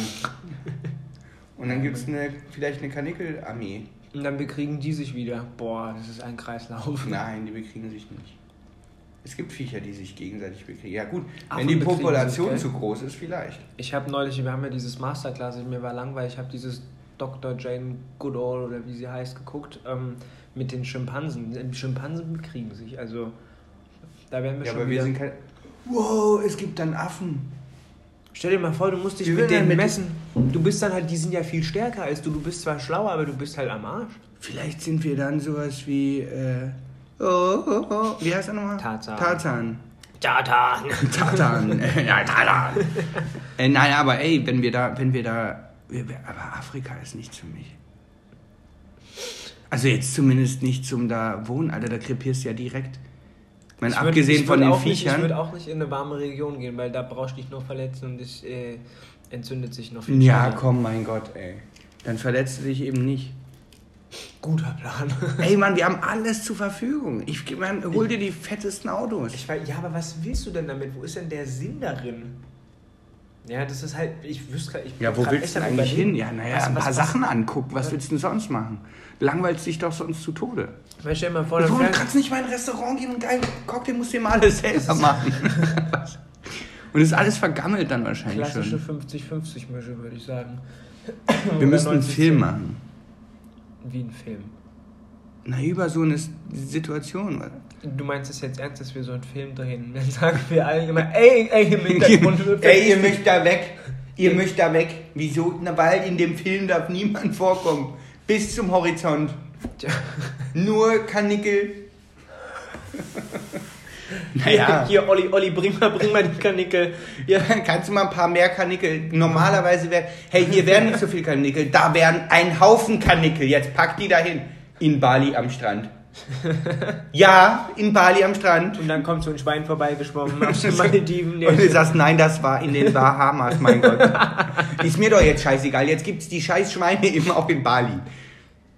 Und dann gibt es eine, vielleicht eine Kanickelarmee. Und dann bekriegen die sich wieder. Boah, das ist ein Kreislauf. Nein, die bekriegen sich nicht. Es gibt Viecher, die sich gegenseitig bekriegen. Ja gut, Affen wenn die Population zu groß ist, vielleicht. Ich habe neulich, wir haben ja dieses Masterclass, mir war langweilig, ich habe dieses Dr. Jane Goodall oder wie sie heißt geguckt, ähm, mit den Schimpansen. Die Schimpansen bekriegen sich, also da werden wir Ja, schon aber wieder... wir sind kein... Wow, es gibt dann Affen. Stell dir mal vor, du musst dich Wir mit denen messen. Du bist dann halt, die sind ja viel stärker als du. Du bist zwar schlauer, aber du bist halt am Arsch. Vielleicht sind wir dann sowas wie... Äh, oh, oh, oh, wie heißt er nochmal? Tarzan. Tarzan. Tatan. Tarzan. <laughs> ja, Tarzan. äh, nein, aber ey, wenn wir da... Wenn wir da aber Afrika ist nichts für mich. Also jetzt zumindest nicht zum da wohnen, Alter, da krepierst du ja direkt. Ich meine, Ich würd- abgesehen ich von den auch nicht, Ich Viechern... würde auch nicht in eine warme Region gehen, weil da brauchst du dich nur verletzen und es äh, entzündet sich noch viel Ja, schneller. komm, mein Gott, ey. Dann verletzt du dich eben nicht. Guter Plan. <laughs> Ey, Mann, wir haben alles zur Verfügung. Ich mein, hol dir die fettesten Autos. Ich weiß, ja, aber was willst du denn damit? Wo ist denn der Sinn darin? Ja, das ist halt, ich wüsste gar- ich Ja, bin wo willst du denn eigentlich hin? Ja, naja, Was- ein paar was- Sachen angucken. Was willst du denn sonst machen? Langweilst dich doch sonst zu Tode. Weil stell dir mal vor, Du kannst nicht mal in ein Restaurant gehen und einen Cocktail musst du dir mal alles selber machen. <laughs> und ist alles vergammelt dann wahrscheinlich klassische schon. 50-50-Mische, würde ich sagen. Wir Oder müssen einen 90-10. Film machen. Wie ein Film. Na, über so eine Situation. Du meinst es jetzt ernst, dass wir so einen Film drehen? <laughs> Dann sagen wir immer, ey, ey, im Hintergrund <laughs> Ey, ihr möchtet da weg. Ihr möchtet da weg. Wieso? Na, weil in dem Film darf niemand vorkommen. Bis zum Horizont. Tja. Nur Kanickel. <laughs> Hier, <laughs> hier, Olli, Olli, bring mal, bring mal die Kanickel. Ja, <laughs> kannst du mal ein paar mehr Kanickel? Normalerweise wäre, hey, hier wären nicht so viele Kanickel, da wären ein Haufen Kanickel. Jetzt pack die dahin. In Bali am Strand. <laughs> Ja, in Bali am Strand. Und dann kommt so ein Schwein vorbeigeschwommen aus den Malediven. Und du sagst, nein, das war in den Bahamas, mein Gott. Ist mir doch jetzt scheißegal. Jetzt gibt's die scheiß Schweine eben auch in Bali.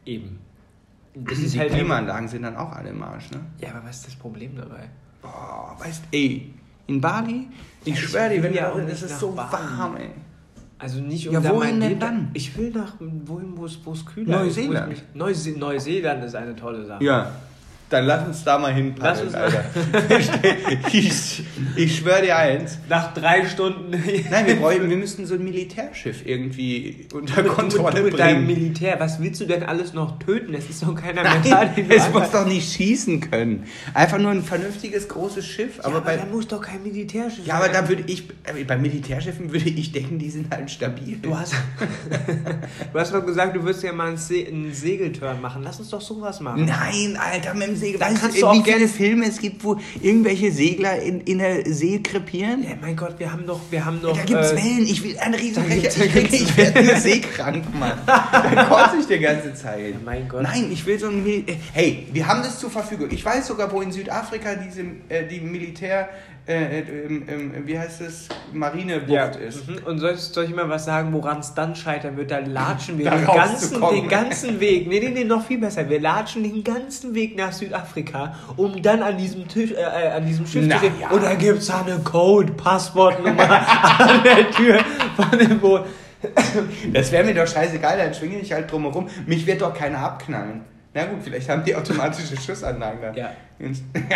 Eben. Das ist die halt Klimaanlagen sind dann auch alle im Arsch, ne? Ja, aber was ist das Problem dabei? Boah, weißt ey, in Bali, ich Ich schwöre dir, wenn ja das nicht ist nach so Bali. warm, ey. Also nicht um Ja, wohin denn dann? Ich will nach wohin, wo es es kühler Neuseeland. ist. wo ich mich- Neuse Neuseeland ist eine tolle Sache. Ja. Dann lass uns da mal hin, Lass uns Alter. <laughs> ich ich schwöre dir eins. Nach drei Stunden. Nein, wir, brauchen, wir müssten so ein Militärschiff irgendwie unter Kontrolle mit, mit deinem bringen. Militär. Was willst du denn alles noch töten? Es ist doch keiner mehr da. du es muss doch nicht schießen können. Einfach nur ein vernünftiges großes Schiff. Ja, Aber, aber bei, da muss doch kein Militärschiff ja, aber da würde ich, äh, bei Militärschiffen würde ich denken, die sind halt stabil. Du hast, <laughs> du hast doch gesagt, du würdest ja mal einen, Se einen Segelturn machen. Lass uns doch sowas machen. Nein, Alter, mit dem Segel. Da kannst du, auch wie viele gerne- Filme es gibt, wo irgendwelche Segler in, in der See krepieren? Ja, mein Gott, wir haben doch, wir haben doch. Da gibt's äh, Wellen. Ich will ein riesen Ich, gibt's ich <laughs> werde nur seekrank, Mann. <laughs> Da kotze ich die ganze Zeit. Mein Gott. Nein, ich will so ein Mil Hey, wir haben das zur Verfügung. Ich weiß sogar, wo in Südafrika diese äh, die Militär äh, äh, ähm, ähm, wie heißt es Marinebucht Ja, ist. mhm. und soll, soll ich mal was sagen, woran es dann scheitern wird? Da latschen wir Da den, ganzen, den <laughs> ganzen Weg. Nee, nee, nee, noch viel besser. Wir latschen den ganzen Weg nach Südafrika, um dann an diesem, Tisch, äh, äh, an diesem Schiff Na zu stehen. ja. Und da gibt es eine Code, Passwortnummer <laughs> an der Tür von dem Boot. Das wäre mir doch scheißegal, dann schwinge ich halt drumherum. Mich wird doch keiner abknallen. Na gut, vielleicht haben die automatische Schussanlagen da. Ja.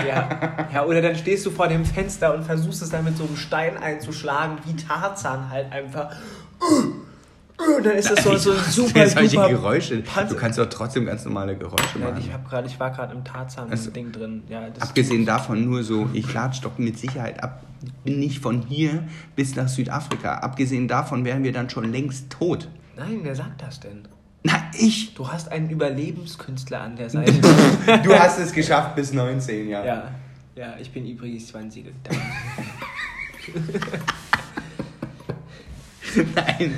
Ja. <laughs> ja, oder dann stehst du vor dem Fenster und versuchst es dann mit so einem Stein einzuschlagen, wie Tarzan halt einfach. Und dann ist das so, <laughs> so ein super, solche super Geräusche. Panzer- Du kannst doch trotzdem ganz normale Geräusche Ja, machen. ich, hab grad, ich war gerade im Also, Tarzan-Ding drin. Ja, Abgesehen davon nur so, ich latsch doch mit Sicherheit ab, bin nicht von hier bis nach Südafrika. Abgesehen davon wären wir dann schon längst tot. Nein, wer sagt das denn? Na, ich. Du hast einen Überlebenskünstler an der Seite. <laughs> Du hast es geschafft bis 19, ja. ja, ja, ich bin übrigens 20. <laughs> <laughs> Nein.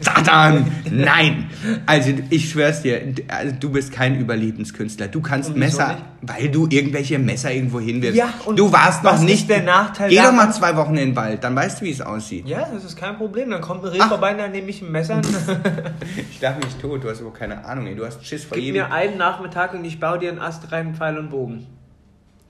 Satan! Nein! Also, ich schwör's dir, also, du bist kein Überlebenskünstler. Du kannst Messer, nicht? weil du irgendwelche Messer irgendwo hinwirfst. Ja, und du warst noch was ist nicht. der Nachteil Geh doch mal zwei Wochen in den Wald, dann weißt du, wie es aussieht. Ja, das ist kein Problem. Dann kommt ein Reh vorbei, dann nehme ich ein Messer. <laughs> <laughs> Ich darf mich tot, du hast überhaupt keine Ahnung, ey. Du hast Schiss vor Gib jedem. mir einen Nachmittag und ich baue dir einen Ast rein, Pfeil und Bogen.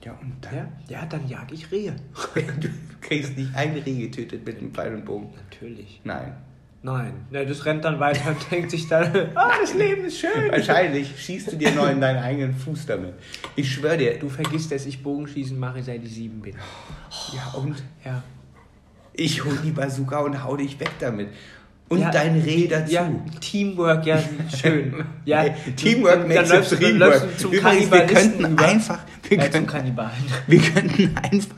Ja, und dann. Ja, ja dann jag ich Rehe. <laughs> Du kriegst nicht ein Reh getötet mit dem Pfeil und Bogen. Natürlich. Nein. Nein, ne, das rennt dann weiter und <laughs> denkt sich dann, ah, das Leben ist schön. Wahrscheinlich schießt du dir noch in deinen eigenen Fuß damit. Ich schwöre dir. Du vergisst, dass ich Bogenschießen mache, seit ich sieben bin. Ja, und Ja. ich hol die Bazooka und hau dich weg damit. Und Ja, dein Reh dazu. Ja, Teamwork, ja, schön. <laughs> Ja, Teamwork dann makes läufst, dann läufst du zum Übrigens, wir könnten über. einfach, wir Ja, könnten, Kannibalen. <laughs> wir könnten einfach.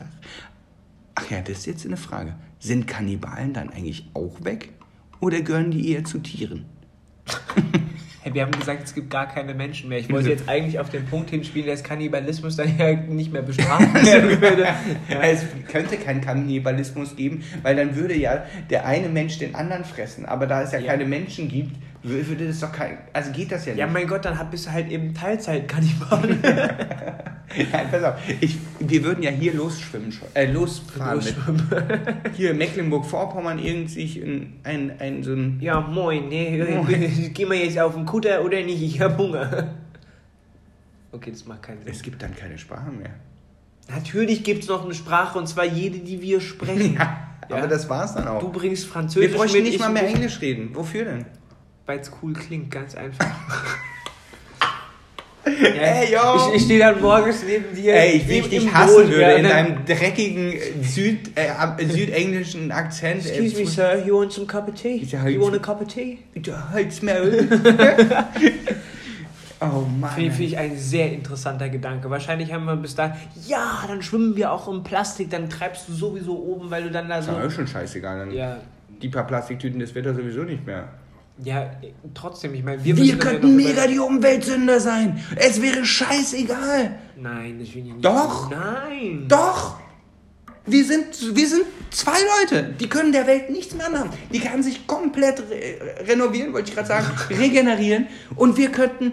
Ach ja, das ist jetzt eine Frage. Sind Kannibalen dann eigentlich auch weg? Oder gehören die eher zu Tieren? <laughs> Hey, wir haben gesagt, es gibt gar keine Menschen mehr. Ich wollte jetzt eigentlich auf den Punkt hinspielen, dass Kannibalismus dann ja nicht mehr bestraft <laughs> werden würde. Ja. Es könnte keinen Kannibalismus geben, weil dann würde ja der eine Mensch den anderen fressen. Aber da es ja, Ja. keine Menschen gibt, würde das doch kein. Also geht das ja nicht. Ja, mein Gott, dann bist du halt eben Teilzeit-Kannibal. <laughs> Nein, pass auf. Ich, wir würden ja hier losschwimmen, äh, losfahren. Mit, <laughs> hier in Mecklenburg-Vorpommern irgendwie ein, ein, ein, so ein. Ja, moin, ne? Moin. <laughs> Gehen wir jetzt auf den Kutter oder nicht? Ich hab Hunger. Okay, das macht keinen Sinn. Es gibt dann keine Sprache mehr. Natürlich gibt es noch eine Sprache und zwar jede, die wir sprechen. Ja, aber Ja. das war's dann auch. Du bringst wir Französisch bräuchten mit, nicht ich mal mehr Englisch reden. Wofür denn? Weil es cool klingt, ganz einfach. <laughs> Ey, yo. Ich, ich stehe dann morgens neben dir. Ey, ich, ich dich hassen würde ja, in deinem dreckigen äh, Süd, äh, äh, südenglischen Akzent. äh, Excuse me, sir, you want some cup of tea? Ich sag, You want a cup of tea? Du Halsmaul. <laughs> oh Mann. Finde find ich ein sehr interessanter Gedanke. Wahrscheinlich haben wir bis dahin, ja, dann schwimmen wir auch im Plastik, dann treibst du sowieso oben, weil du dann da so. Ja, ist schon scheißegal. Dann Ja, Die paar Plastiktüten, das wird er sowieso nicht mehr. Ja, trotzdem, ich meine, wir, Wir ja könnten mega die Umweltsünder sein. Es wäre scheißegal. Nein, das will ich nicht. Doch. Nein. Doch. Wir sind, wir sind zwei Leute, die können der Welt nichts mehr anhaben. Die kann sich komplett re renovieren, wollte ich gerade sagen, <laughs> regenerieren. Und wir könnten,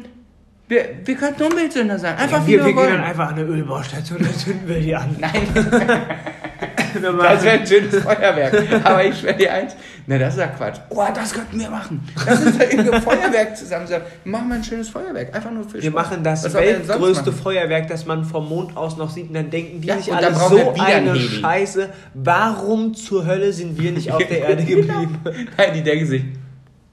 wir, wir könnten Umweltsünder sein. Einfach Ja, wie wir, wir wir gehen dann einfach an eine Ölbaustation <laughs> und zünden wir die an. Nein. <laughs> <laughs> Wir Das wäre ein schönes Feuerwerk. Aber ich schwöre dir eins, na das ist ja Quatsch. Oh, das könnten wir machen. Das ist ja irgendein Feuerwerk zusammen. Machen wir ein schönes Feuerwerk. Einfach nur für Wir Spaß. machen das Was weltgrößte? Feuerwerk, das man vom Mond aus noch sieht. Und dann denken die Ja, sich alle wir so eine Heli. Scheiße. Warum zur Hölle sind wir nicht auf der <laughs> Erde geblieben? Nein, die denken sich,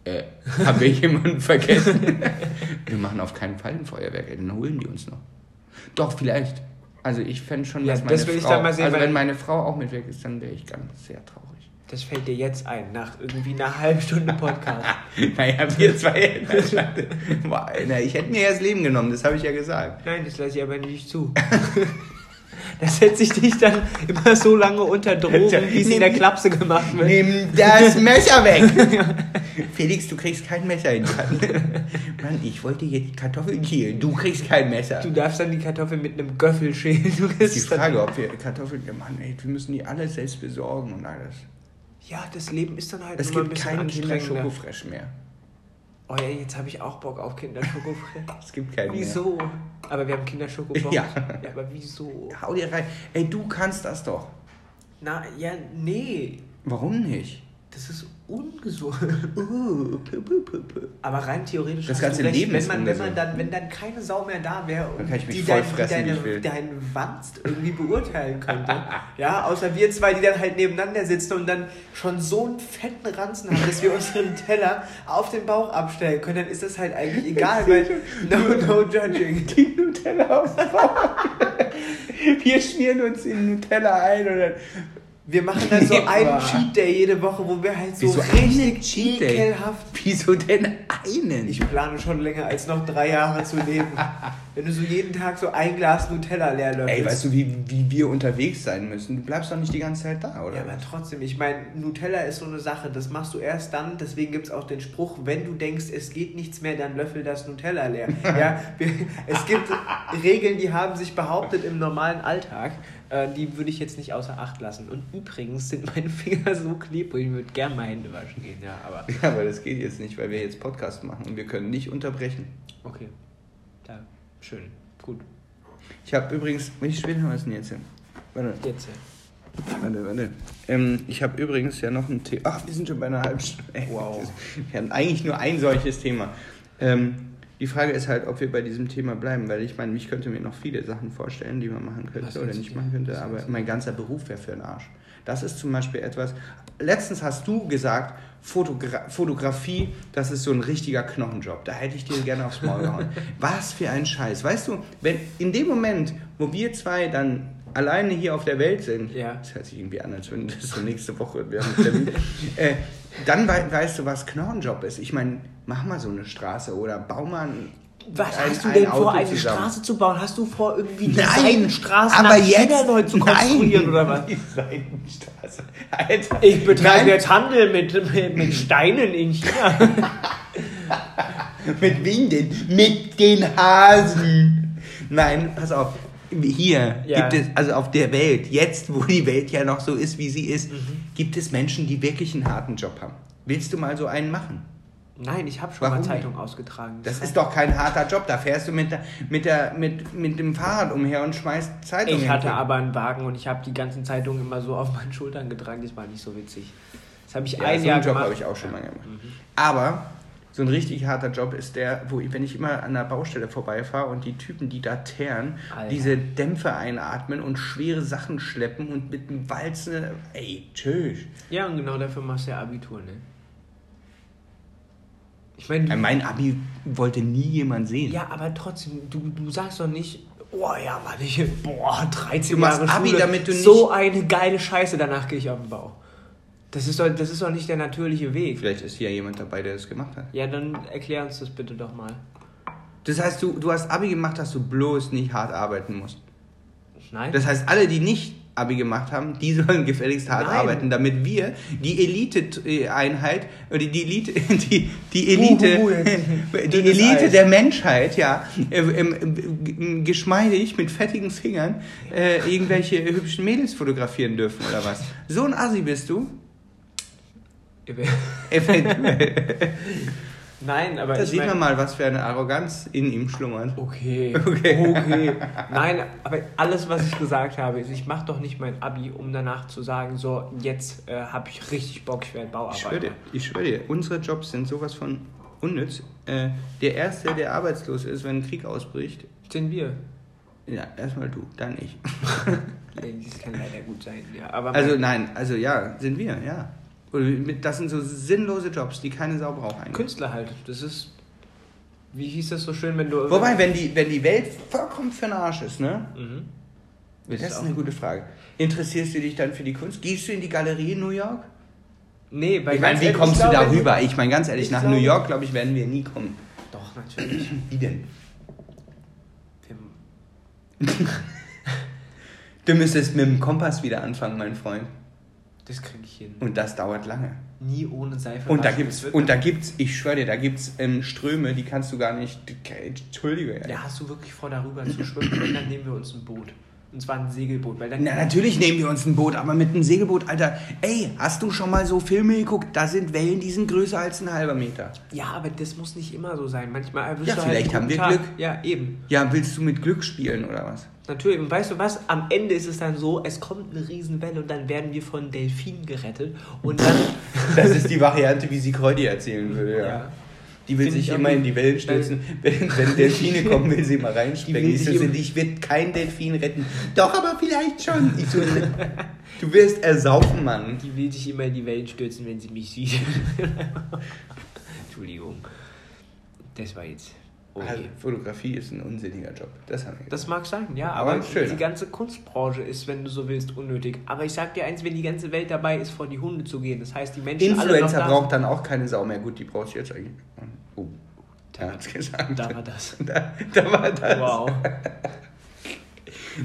äh, haben wir jemanden vergessen? <laughs> wir machen auf keinen Fall ein Feuerwerk, dann holen die uns noch. Doch, vielleicht. Also ich fände schon, Ja, dass meine das will ich Frau, dann mal sehen, also wenn meine Frau auch mit weg ist, dann wäre ich ganz sehr traurig. Das fällt dir jetzt ein, nach irgendwie einer halben Stunde Podcast. <laughs> naja, wir zwei. Boah, na, ich hätte mir ja das Leben genommen, das habe ich ja gesagt. Nein, das lasse ich aber nicht zu. <laughs> Da setze ich dich dann immer so lange unter Drogen, wie es in der Klapse gemacht wird. Nimm das Messer weg! <laughs> Felix, du kriegst kein Messer in die Hand. Mann, ich wollte hier die Kartoffeln kielen. Du kriegst kein Messer. Du darfst dann die Kartoffeln mit einem Göffel schälen. Du Das ist die Frage, ob wir Kartoffeln. Mann, ey, wir müssen die alle selbst besorgen und alles. Ja, das Leben ist dann halt Es gibt keinen Kinder anstrengender. Schokofresh mehr. Oh ja, jetzt habe ich auch Bock auf Kinderschokofresh. <laughs> Es gibt keinen mehr. Wieso? Aber wir haben Kinderschokofresh. <laughs> Ja. ja, aber wieso? Hau dir rein. Ey, du kannst das doch. Na, ja, nee. Warum nicht? Das ist ungesund. Uh. Aber rein theoretisch Das ganze recht, Leben wenn ist man, wenn man dann, wenn dann keine Sau mehr da wäre die, dein, fressen, wie deine, deinen Wanst irgendwie beurteilen könnte. <laughs> ja, außer wir zwei, die dann halt nebeneinander sitzen und dann schon so einen fetten Ranzen haben, dass wir unseren Teller auf den Bauch abstellen können, dann ist das halt eigentlich egal, weil no, no judging. Die Nutella aufs Bauch. Wir schmieren uns in Nutella ein und dann. Wir machen dann so einen. Cheat Day jede Woche, wo wir halt so Wieso richtig Cheat Day? ekelhaft Wieso denn einen? Ich plane schon länger als noch drei Jahre zu leben. Wenn du so jeden Tag so ein Glas Nutella leer löffelst. Ey, weißt du, wie, wie wir unterwegs sein müssen? Du bleibst doch nicht die ganze Zeit da, oder? Ja, aber trotzdem, ich meine, Nutella ist so eine Sache, das machst du erst dann, deswegen gibt es auch den Spruch, wenn du denkst, es geht nichts mehr, dann löffel das Nutella leer. <laughs> ja, wir, es gibt Regeln, die haben sich behauptet im normalen Alltag, äh, die würde ich jetzt nicht außer Acht lassen. Und übrigens sind meine <laughs> Finger so klebrig, ich würde gerne mal Hände waschen gehen, ja, aber <laughs> Ja, aber das geht jetzt nicht, weil wir jetzt Podcast machen und wir können nicht unterbrechen. okay. Ja, schön, gut. Ich habe übrigens, wie spät haben wir es denn jetzt? Warte, Jetzt, warte, warte. Ähm, ich habe übrigens ja noch ein Thema. Ach, wir sind schon bei einer halben Stunde. Wow. <laughs> Wir haben eigentlich nur ein solches Thema. Ähm, die Frage ist halt, ob wir bei diesem Thema bleiben, weil ich meine, ich könnte mir noch viele Sachen vorstellen, die man machen Was könnte oder nicht machen könnte, aber mein ganzer Beruf wäre für den Arsch. Das ist zum Beispiel etwas. Letztens hast du gesagt, Fotogra Fotografie, das ist so ein richtiger Knochenjob. Da hätte ich dir gerne aufs Maul gehauen. <laughs> Was für ein Scheiß. Weißt du, wenn in dem Moment, wo wir zwei dann alleine hier auf der Welt sind, Ja. das hört sich irgendwie an, als wenn das so nächste Woche wir haben einen Termin, <laughs> äh, dann wei weißt du, was Knochenjob ist. Ich meine, mach mal so eine Straße oder bau mal ein, Was ein- hast du ein denn vor, Auto eine zusammen. Straße zu bauen? Hast du vor, irgendwie die Nein, Seitenstraße aber nach jetzt China neu zu konstruieren nein. oder was? <laughs> Die Seitenstraße. Alter. Ich betreibe Nein. jetzt Handel mit, mit, mit Steinen in China. <laughs> Mit wem denn? Mit den Hasen. Nein, pass auf. Hier Ja. gibt es, also auf der Welt, jetzt wo die Welt ja noch so ist, wie sie ist, Mhm. gibt es Menschen, die wirklich einen harten Job haben. Willst du mal so einen machen? Nein, ich habe schon Warum mal Zeitung ausgetragen. Das ist doch kein harter Job. Da fährst du mit, der, mit, der, mit, mit dem Fahrrad umher und schmeißt Zeitungen. Ich hatte hin. aber einen Wagen und ich habe die ganzen Zeitungen immer so auf meinen Schultern getragen. Das war nicht so witzig. Das habe ich Ja, ein so Jahr einen Job gemacht. habe ich auch schon mal gemacht. Aber so ein richtig harter Job ist der, wo ich, wenn ich immer an der Baustelle vorbeifahre und die Typen, die da teeren, Alter. diese Dämpfe einatmen und schwere Sachen schleppen und mit dem Walzen, ey, tschüss. Ja, und genau dafür machst du ja Abitur, ne? Ich meine, Äh, Mein Abi wollte nie jemand sehen. ja, aber trotzdem, du, du sagst doch nicht, oh ja, Mann, ich, boah, 13 Du Jahre Abi, Schule, damit du nicht- so eine geile Scheiße, danach gehe ich auf den Bau. Das ist, doch, das ist doch nicht der natürliche Weg. Vielleicht ist hier jemand dabei, der das gemacht hat. Ja, dann erklär uns das bitte doch mal. Das heißt, du, du hast Abi gemacht, dass du bloß nicht hart arbeiten musst. Nein? Das heißt, alle, die nicht Abi gemacht haben, die sollen gefälligst hart Nein. arbeiten, damit wir die Elite-Einheit oder die Elite, die, die Elite, <laughs> Uhu, jetzt <laughs> die Elite Eis. der Menschheit, ja, äh, ähm, ähm, geschmeidig mit fettigen Fingern äh, irgendwelche hübschen Mädels fotografieren dürfen oder was. So ein Assi bist du. Eventuell. <laughs> Nein, aber Da ich sieht mein- man mal, was für eine Arroganz in ihm schlummert. Okay, <laughs> Okay. okay. Nein, aber alles, was ich gesagt habe, ist, ich mache doch nicht mein Abi, um danach zu sagen, so, jetzt äh, habe ich richtig Bock, ich werde Ich Bauarbeiter. schwöre dir, ich schwör dir, unsere Jobs sind sowas von unnütz. Äh, der Erste, der arbeitslos ist, wenn ein Krieg ausbricht, Sind wir. ja, erstmal du, dann ich. <laughs> Das kann leider gut sein, ja. Aber Also nein, also ja, sind wir, ja. Das sind so sinnlose Jobs, die keine Sau braucht eigentlich. Künstler halt, das ist. Wie hieß das so schön, wenn du. Wobei, wenn die, wenn die Welt vollkommen für den Arsch ist, ne? Mhm. Das ist eine gute Frage. Interessierst du dich dann für die Kunst? Gehst du in die Galerie in New York? Nee, weil Ich meine, wie ehrlich, kommst du glaube, darüber? Ich meine, ganz ehrlich, ich nach glaube- New York, glaube ich, werden wir nie kommen. Doch, natürlich. <clears throat> Wie denn? <laughs> Du müsstest mit dem Kompass wieder anfangen, mein Freund. Das kriege ich hin. Und das dauert lange. Nie ohne Seife. Und da gibt's, und da gibt's, ich schwöre dir, da gibt's ähm, Ströme, die kannst du gar nicht. Entschuldige. Ja, hast du wirklich vor, darüber zu schwimmen? Wenn, dann nehmen wir uns ein Boot. Und zwar ein Segelboot. Weil dann Na, natürlich nehmen wir uns ein Boot, aber mit einem Segelboot, Alter. Ey, hast du schon mal so Filme geguckt? Da sind Wellen, die sind größer als ein halber Meter. Ja, aber das muss nicht immer so sein. Manchmal erwischst Ja, du halt vielleicht einen haben wir guten Glück. Tag. Ja, eben. Ja, willst du mit Glück spielen oder was? Natürlich. Und weißt du was? Am Ende ist es dann so, es kommt eine Riesenwelle und dann werden wir von Delfinen gerettet. Und dann. Das ist die Variante, wie sie Kreudi erzählen würde, ja. Ja. Die will sich ich immer in die Wellen stürzen. Wenn, wenn Delfine kommen, will sie mal Die reinspringen. Ich, so, ich will keinen Delfin retten. Doch, aber vielleicht schon. Ich so, <laughs> du wirst ersaufen, Mann. Die will sich immer in die Wellen stürzen, wenn sie mich sieht. <laughs> Entschuldigung. Das war jetzt. Okay. Also, Fotografie ist ein unsinniger Job. Das haben wir Das mag sein, ja, Aber aber, die ganze Kunstbranche ist, wenn du so willst, unnötig. Aber ich sag dir eins, wenn die ganze Welt dabei ist, vor die Hunde zu gehen, das heißt, die Menschen Influencer braucht dann auch keine Sau mehr. Gut, die brauchst du jetzt eigentlich. Oh, er hat's gesagt. Da war das. <laughs> Da, da war das. Wow. <laughs>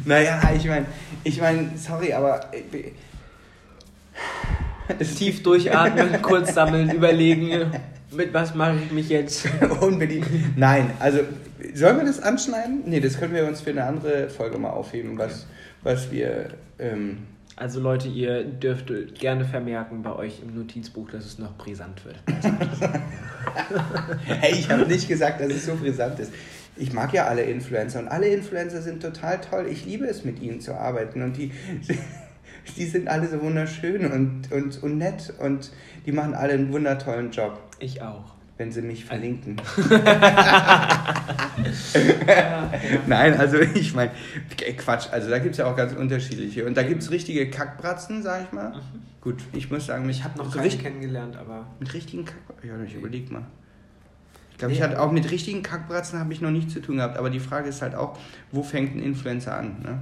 Naja, ich meine, ich mein, sorry, aber. äh, Es <laughs> Tief durchatmen, kurz sammeln, überlegen, mit was mache ich mich jetzt? Unbedingt. Nein, also sollen wir das anschneiden? Nee, das können wir uns für eine andere Folge mal aufheben, was, was wir. Ähm, Also Leute, ihr dürft gerne vermerken bei euch im Notizbuch, dass es noch brisant wird. <laughs> hey, ich habe nicht gesagt, dass es so brisant ist. Ich mag ja alle Influencer und alle Influencer sind total toll. Ich liebe es, mit ihnen zu arbeiten und die, <laughs> die sind alle so wunderschön und, und, und nett und die machen alle einen wundertollen Job, Ich auch. Wenn sie mich verlinken. <laughs> Nein, also ich meine, Quatsch, also da gibt es ja auch ganz unterschiedliche. Und da gibt es richtige Kackbratzen, sag ich mal. Gut, ich muss sagen, Ich habe noch richtig, kennengelernt, aber mit richtigen Kackbratzen. Ja, ich überleg mal. Ich glaube, Nee, ich hatte auch mit richtigen Kackbratzen habe ich noch nichts zu tun gehabt. Aber die Frage ist halt auch, wo fängt ein Influencer an? Ne?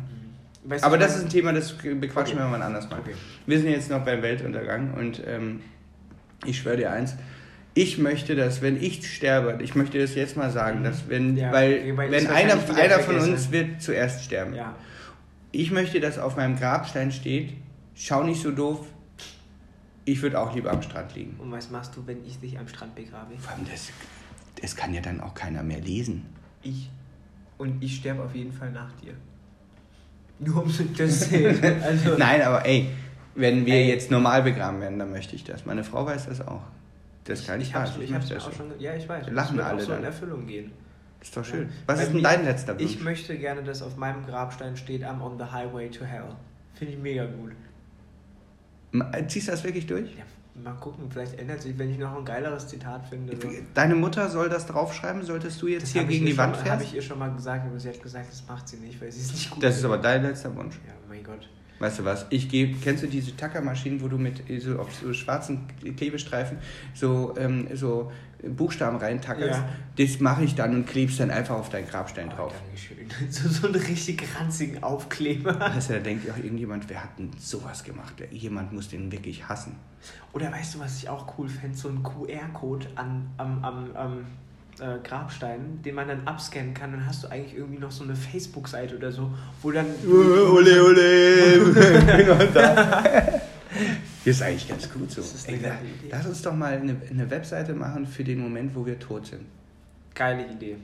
weißt Aber das ist ein Thema, das bequatschen Okay. wir mal anders mal. Okay. Wir sind jetzt noch beim Weltuntergang und ähm, ich schwöre dir eins. Ich möchte, dass, wenn ich sterbe, ich möchte das jetzt mal sagen, dass wenn, Ja, weil, weil wenn einer, einer von uns wird zuerst sterben. ja. Ich möchte, dass auf meinem Grabstein steht, schau nicht so doof, ich würde auch lieber am Strand liegen. Und was machst du, wenn ich dich am Strand begrabe? Vor allem, das, das kann ja dann auch keiner mehr lesen. Ich. Und ich sterbe auf jeden Fall nach dir. Nur um das sehen. <laughs> Also, Nein, aber ey, wenn wir Ey. jetzt normal begraben werden, dann möchte ich das. Meine Frau weiß das auch. Das kann ich, ich Spaß. ich hab's mir das auch schon. Ja, ich weiß. Lachen Das alle auch so in dann. Erfüllung gehen. Ist doch schön. Ja. Was Bei ist denn dein letzter Wunsch? Ich möchte gerne, dass auf meinem Grabstein steht, I'm on the highway to hell. Finde ich mega gut. Ma- Ziehst du das wirklich durch? Ja, mal gucken, vielleicht ändert sich, wenn ich noch ein geileres Zitat finde. So. Deine Mutter soll das draufschreiben, solltest du jetzt hier hab ich gegen die Wand schon, Habe fährst? ich ihr schon mal gesagt, aber sie hat gesagt, das macht sie nicht, weil sie es nicht gut Das ist aber dein letzter Wunsch. Ja, mein Gott. Weißt du was? Ich gehe, kennst du diese Tackermaschinen, wo du mit so auf so schwarzen Klebestreifen so, ähm, so Buchstaben reintackerst? Ja. Das mache ich dann und klebst dann einfach auf deinen Grabstein drauf. Oh, Dankeschön. <laughs> So, so einen richtig ranzigen Aufkleber. Also da denkt auch irgendjemand, wer hat denn sowas gemacht? Jemand muss den wirklich hassen. Oder weißt du, was ich auch cool fände? So ein QR-Code an, am, am, am äh, Grabstein, den man dann abscannen kann. Dann hast du eigentlich irgendwie noch so eine Facebook-Seite oder so, wo dann. <laughs> Ole, ole! das <laughs> ist eigentlich ganz gut so. Das Ey, lass uns doch mal eine, eine Webseite machen für den Moment, wo wir tot sind. Geile Idee.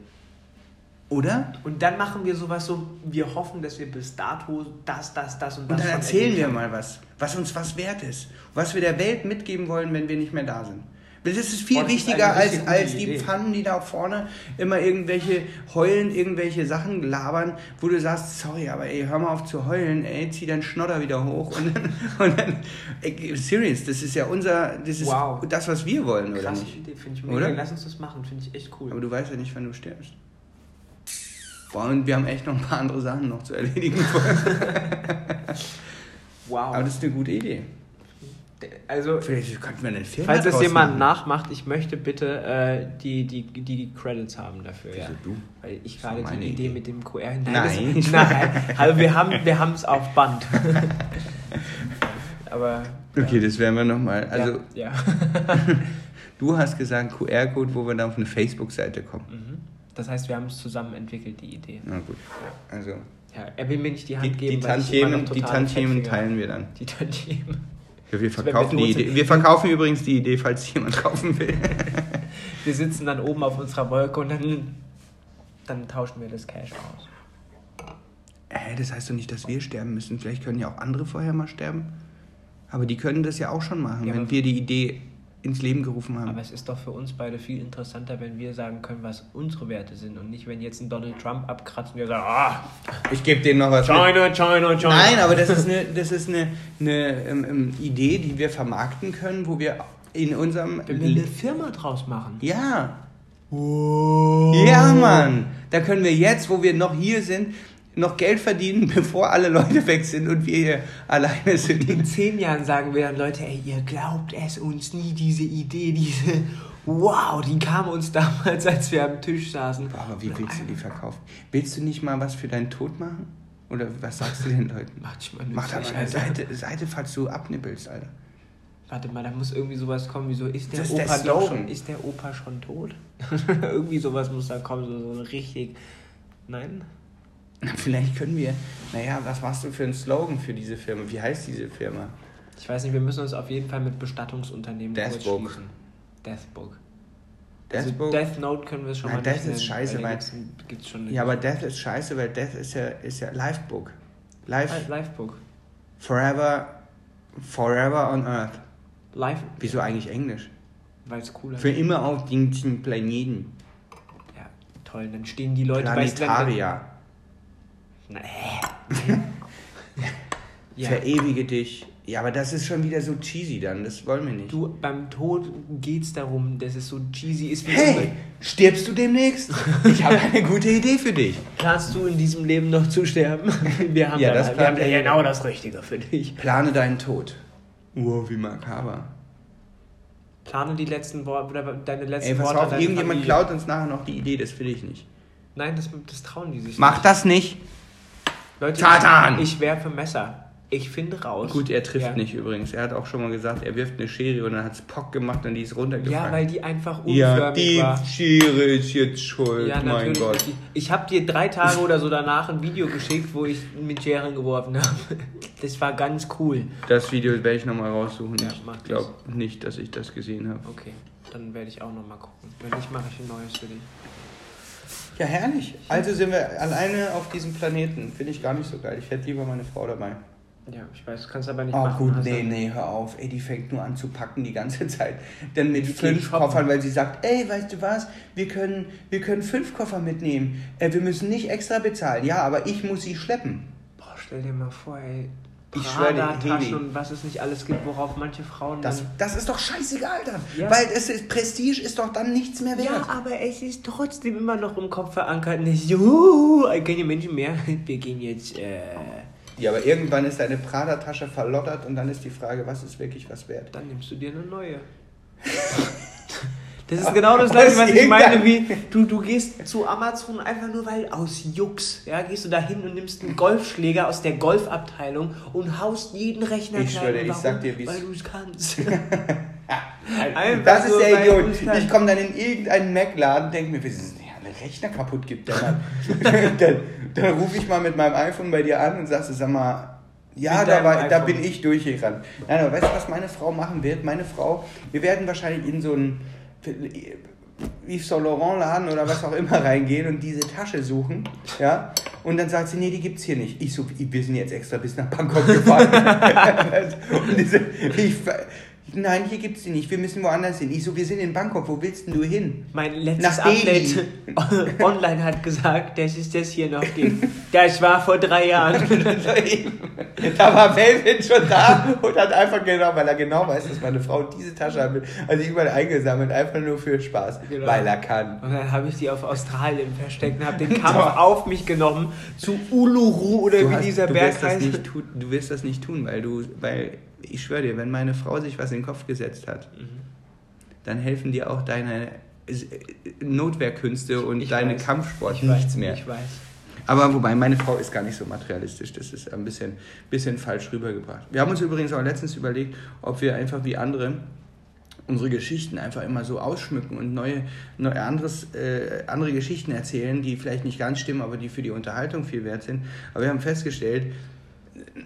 Oder? Und dann machen wir sowas so, wir hoffen, dass wir bis dato das, das, das und das Und dann erzählen wir mal was, was uns was wert ist. Was wir der Welt mitgeben wollen, wenn wir nicht mehr da sind. Das ist viel das ist wichtiger richtig als, als die Idee. Pfannen, die da vorne immer irgendwelche heulen, irgendwelche Sachen labern, wo du sagst, sorry, aber ey, hör mal auf zu heulen, ey, zieh deinen Schnodder wieder hoch und dann, <laughs> und dann ey, serious, das ist ja unser, das ist Wow. das, was wir wollen, oder Krasse nicht? Idee, finde ich Oder? Lass uns das machen, finde ich echt cool. Aber du weißt ja nicht, wann du stirbst. Boah, und wir haben echt noch ein paar andere Sachen noch zu erledigen. <laughs> <laughs> wow. Aber das ist eine gute Idee. Also, Vielleicht könnten wir einen Film falls das daraus jemand machen. nachmacht, ich möchte bitte äh, die, die, die Credits haben dafür. Ja. Wieso du? Weil ich gerade die Idee, Idee. mit dem QR. Nein, Nein. Das, <laughs> nein. Also wir haben wir haben es auf Band. <laughs> Aber. Okay, das werden wir nochmal. Also, ja. ja. <laughs> du hast gesagt QR-Code, wo wir dann auf eine Facebook-Seite kommen. Mhm. Das heißt, wir haben es zusammen entwickelt, die Idee. Na gut. Also, Ja, er will mir nicht die Hand die, geben, die Tantiemen, die Tantiemen teilen wir dann. Die Tantiemen. Ja, wir verkaufen, die Idee. wir verkaufen übrigens die Idee, falls <laughs> jemand kaufen will. Wir sitzen dann oben auf unserer Wolke und dann, dann tauschen wir das Cash aus. Äh, das heißt doch nicht, dass wir sterben müssen. Vielleicht können ja auch andere vorher mal sterben. Aber die können das ja auch schon machen, Ja, wenn wir die Idee ins Leben gerufen haben. Aber es ist doch für uns beide viel interessanter, wenn wir sagen können, was unsere Werte sind und nicht, wenn jetzt ein Donald Trump abkratzt und wir sagen, ah, ich gebe denen noch was mit. China, China, China. Nein, aber das ist eine, das ist eine, eine ähm, ähm, Idee, die wir vermarkten können, wo wir in unserem... Wenn wir eine Firma draus machen. Ja. Ja, Mann. Da können wir jetzt, wo wir noch hier sind, noch Geld verdienen, <laughs> bevor alle Leute weg sind und wir hier alleine sind. In zehn Jahren sagen wir dann Leute, ey, ihr glaubt es uns nie, diese Idee, diese, wow, die kam uns damals, als wir am Tisch saßen. Aber wie willst du die verkaufen? Willst du nicht mal was für deinen Tod machen? Oder was sagst du den Leuten? Mach dich mal Mach da mal eine. Seite, Seite, falls du abnippelst, Alter. Warte mal, da muss irgendwie sowas kommen, wie so, ist der Das ist der Opa doch Slogan. schon, ist der Opa schon tot? <laughs> irgendwie sowas muss da kommen, so, so richtig, nein? Na, Vielleicht können wir. Naja, was machst du für einen Slogan für diese Firma? Wie heißt diese Firma? Ich weiß nicht, wir müssen uns auf jeden Fall mit Bestattungsunternehmen Deathbook. schließen. Deathbook. Also Deathbook? Death Note können wir es schon Nein, mal Death ist scheiße, weil- gibt's, gibt's schon ja, aber Death ist scheiße, weil Death ist ja, ist ja Livebook. Live, Ah, Livebook. forever, forever on Earth. Live, Wieso eigentlich Englisch? weil es cooler Für immer auf diesem Planeten. Ja, toll, dann stehen die Leute wenn- Planetaria. Hä? <laughs> ja. Verewige dich. Ja, aber das ist schon wieder so cheesy dann. Das wollen wir nicht. Du, beim Tod geht's darum, dass es so cheesy ist wie hey, stirbst du demnächst? <laughs> Ich habe eine gute Idee für dich. Planst du in diesem Leben noch zu sterben? <laughs> Wir haben Ja, da, das wir haben er. genau das Richtige für dich. Plane deinen Tod. Wow, wie makaber. Plane die letzten Worte oder deine letzten Ey, pass Worte. auf, irgendjemand Familie. klaut uns nachher noch die Idee, das will ich nicht. Nein, das, das trauen die sich Mach das nicht. Leute, Satan! Ich werfe Messer. Ich finde raus. Gut, er trifft ja. nicht übrigens. Er hat auch schon mal gesagt, er wirft eine Schere und dann hat es Pock gemacht und die ist runtergefallen. Ja, weil die einfach unförmig Ja, die war. Schere ist jetzt schuld, Ja, mein. Gott. Ich habe dir drei Tage oder so danach ein Video geschickt, wo ich mit Scheren geworfen habe. <laughs> Das war ganz cool. Das Video werde ich nochmal raussuchen. Ja, ich glaube nicht, dass ich das gesehen habe. Okay, dann werde ich auch nochmal gucken. Wenn nicht, mache ich ein neues für dich. Ja, herrlich. Also sind wir alleine auf diesem Planeten. Finde ich gar nicht so geil. Ich hätte lieber meine Frau dabei. Ja, ich weiß, kannst aber nicht Oh machen. gut, nee, nee, hör auf. Ey, die fängt nur an zu packen die ganze <laughs> Zeit. Dann mit Die fünf. Koffern, weil sie sagt, ey, weißt du was, wir können, wir können fünf Koffer mitnehmen. Äh, wir müssen nicht extra bezahlen. Ja, aber ich muss sie schleppen. Boah, stell dir mal vor, ey. Ich schwöre dir, und was es nicht alles gibt, worauf manche Frauen Das, das ist doch scheißegal dann. Ja. Weil es ist, Prestige ist doch dann nichts mehr wert. Ja, aber es ist trotzdem immer noch im Kopf verankert. Nicht, juhu, keine Menschen mehr. <laughs> Wir gehen jetzt, äh... Ja, aber irgendwann ist deine Prada-Tasche verlottert und dann ist die Frage, was ist wirklich was wert? Dann nimmst du dir eine neue. <laughs> Das ist genau das gleiche, was ich meine, wie du, du gehst zu Amazon einfach nur weil aus Jux, ja, gehst du da hin und nimmst einen Golfschläger aus der Golfabteilung und haust jeden Rechner Ich schwöre, ich sag dir, wie's- Weil du es kannst. <laughs> das das ist der Idiot. Ich komme dann in irgendeinen Mac-Laden, denke mir, wie der alle Rechner kaputt gibt, der Mann. <laughs> dann dann rufe ich mal mit meinem iPhone bei dir an und sagst, du, sag mal, ja, da, war, da bin ich durchgerannt. Nein, aber weißt du, was meine Frau machen wird? Meine Frau, wir werden wahrscheinlich in so einen Yves Saint Laurent Laden oder was auch immer reingehen und diese Tasche suchen, ja, und dann sagt sie, nee, die gibt's hier nicht. Ich so, wir sind jetzt extra bis nach Bangkok gefahren. <laughs> und diese, ich, Nein, hier gibt's die nicht. Wir müssen woanders hin. Ich so, wir sind in Bangkok. Wo willst denn du hin? Mein letztes Nach Delhi. Update <laughs> online hat gesagt, dass es das hier noch gibt. Das war vor drei Jahren. <laughs> da war Melvin schon da und hat einfach genau, weil er genau weiß, dass meine Frau diese Tasche haben will, also überall eingesammelt, einfach nur für Spaß, Genau. weil er kann. Und dann habe ich die auf Australien versteckt und habe den <laughs> Kampf auf mich genommen zu Uluru oder Du, wie hast, dieser Berg heißt. du wirst das nicht tun, weil du, weil ich schwöre dir, wenn meine Frau sich was in den Kopf gesetzt hat, Mhm. dann helfen dir auch deine äh, Notwehrkünste und Ich deine weiß. Kampfsport Ich nichts weiß, mehr. Ich weiß. Aber wobei, meine Frau ist gar nicht so materialistisch. Das ist ein bisschen, bisschen falsch rübergebracht. Wir haben uns übrigens auch letztens überlegt, ob wir einfach wie andere unsere Geschichten einfach immer so ausschmücken und neue, neue anderes, äh, andere Geschichten erzählen, die vielleicht nicht ganz stimmen, aber die für die Unterhaltung viel wert sind. Aber wir haben festgestellt,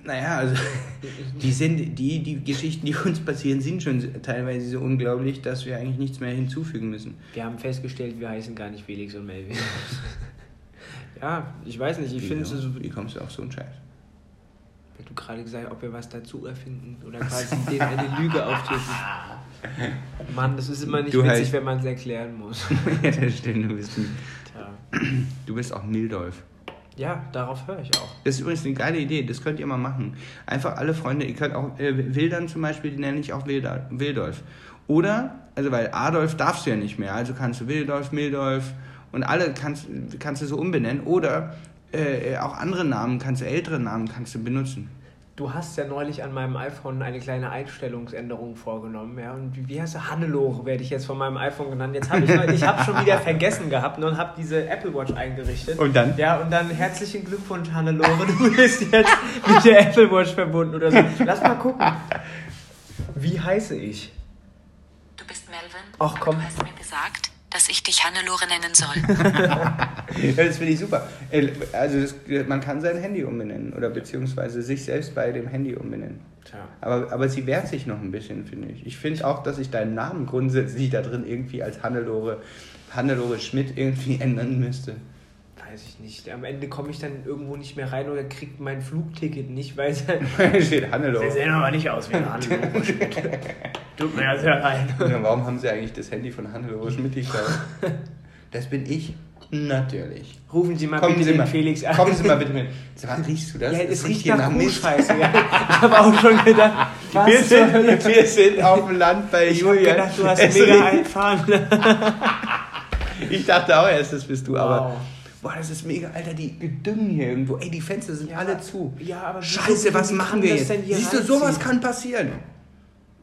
naja, also <laughs> die, sind, die, die Geschichten, die uns passieren, sind schon teilweise so unglaublich, dass wir eigentlich nichts mehr hinzufügen müssen. Wir haben festgestellt, wir heißen gar nicht Felix und Melvin. <laughs> ja, ich weiß nicht, ich finde es so, Wie kommst du auf so einen Scheiß? Weil du gerade gesagt hast, ob wir was dazu erfinden oder quasi denen eine Lüge auftippen. <laughs> Mann, das ist immer nicht Du witzig, heißt- wenn man es erklären muss. ja, das stimmt. Du bist, Tja. du bist auch Mildolf. Ja, darauf höre ich auch. Das ist übrigens eine geile Idee, das könnt ihr mal machen. Einfach alle Freunde, ihr könnt auch äh, Wildern zum Beispiel, die nenne ich auch Wilda, Wildolf. Oder, also weil Adolf darfst du ja nicht mehr, also kannst du Wildolf, Mildolf und alle kannst, kannst du so umbenennen. Oder äh, auch andere Namen, kannst du ältere Namen kannst du benutzen. Du hast ja neulich an meinem iPhone eine kleine Einstellungsänderung vorgenommen, ja. Und wie, wie heißt du? Hannelore werde ich jetzt von meinem iPhone genannt. Jetzt habe ich, ich habe schon wieder <laughs> vergessen gehabt und habe diese Apple Watch eingerichtet. Und dann? Ja, und dann herzlichen Glückwunsch, Hannelore. Du bist jetzt mit der Apple Watch verbunden oder so. Lass mal gucken. Wie heiße ich? Du bist Melvin. Ach, komm. Du hast mir gesagt, dass ich dich Hannelore nennen soll. <laughs> Das finde ich super. Äh, Also das, man kann sein Handy umbenennen oder beziehungsweise sich selbst bei dem Handy umbenennen. Tja. Aber, aber sie wehrt sich noch ein bisschen, finde ich. Ich finde auch, dass ich deinen Namen grundsätzlich da drin irgendwie als Hannelore, Hannelore Schmidt irgendwie ändern müsste. Weiß ich nicht. Am Ende komme ich dann irgendwo nicht mehr rein oder kriegt mein Flugticket nicht, weil <laughs> es. Steht Hannelore. Sie sehen aber nicht aus wie ein Hannelore Schmidt. <laughs> Tut mir ja sehr leid. Ja, warum haben sie eigentlich das Handy von Hannelore Schmidt geklaut? <laughs> Das bin ich. Natürlich. Rufen Sie mal Kommen bitte Sie den mal, Felix an. kommen Sie mal bitte mit. Sag mal, riechst du das? Ja, Das es riecht hier nach Mist. Kuhscheiße. Ja. Ich habe auch schon gedacht, was Wir sind, wir sind auf dem Land bei Ich habe Julian. gedacht, du hast Es mega riecht- einfahren. Ich dachte auch erst, das bist du, aber. Boah, das ist mega, Alter, die Gedüngen hier irgendwo. Ey, die Fenster sind Ja, alle zu. Ja, aber Scheiße, was machen wir jetzt? Siehst du, sowas kann passieren.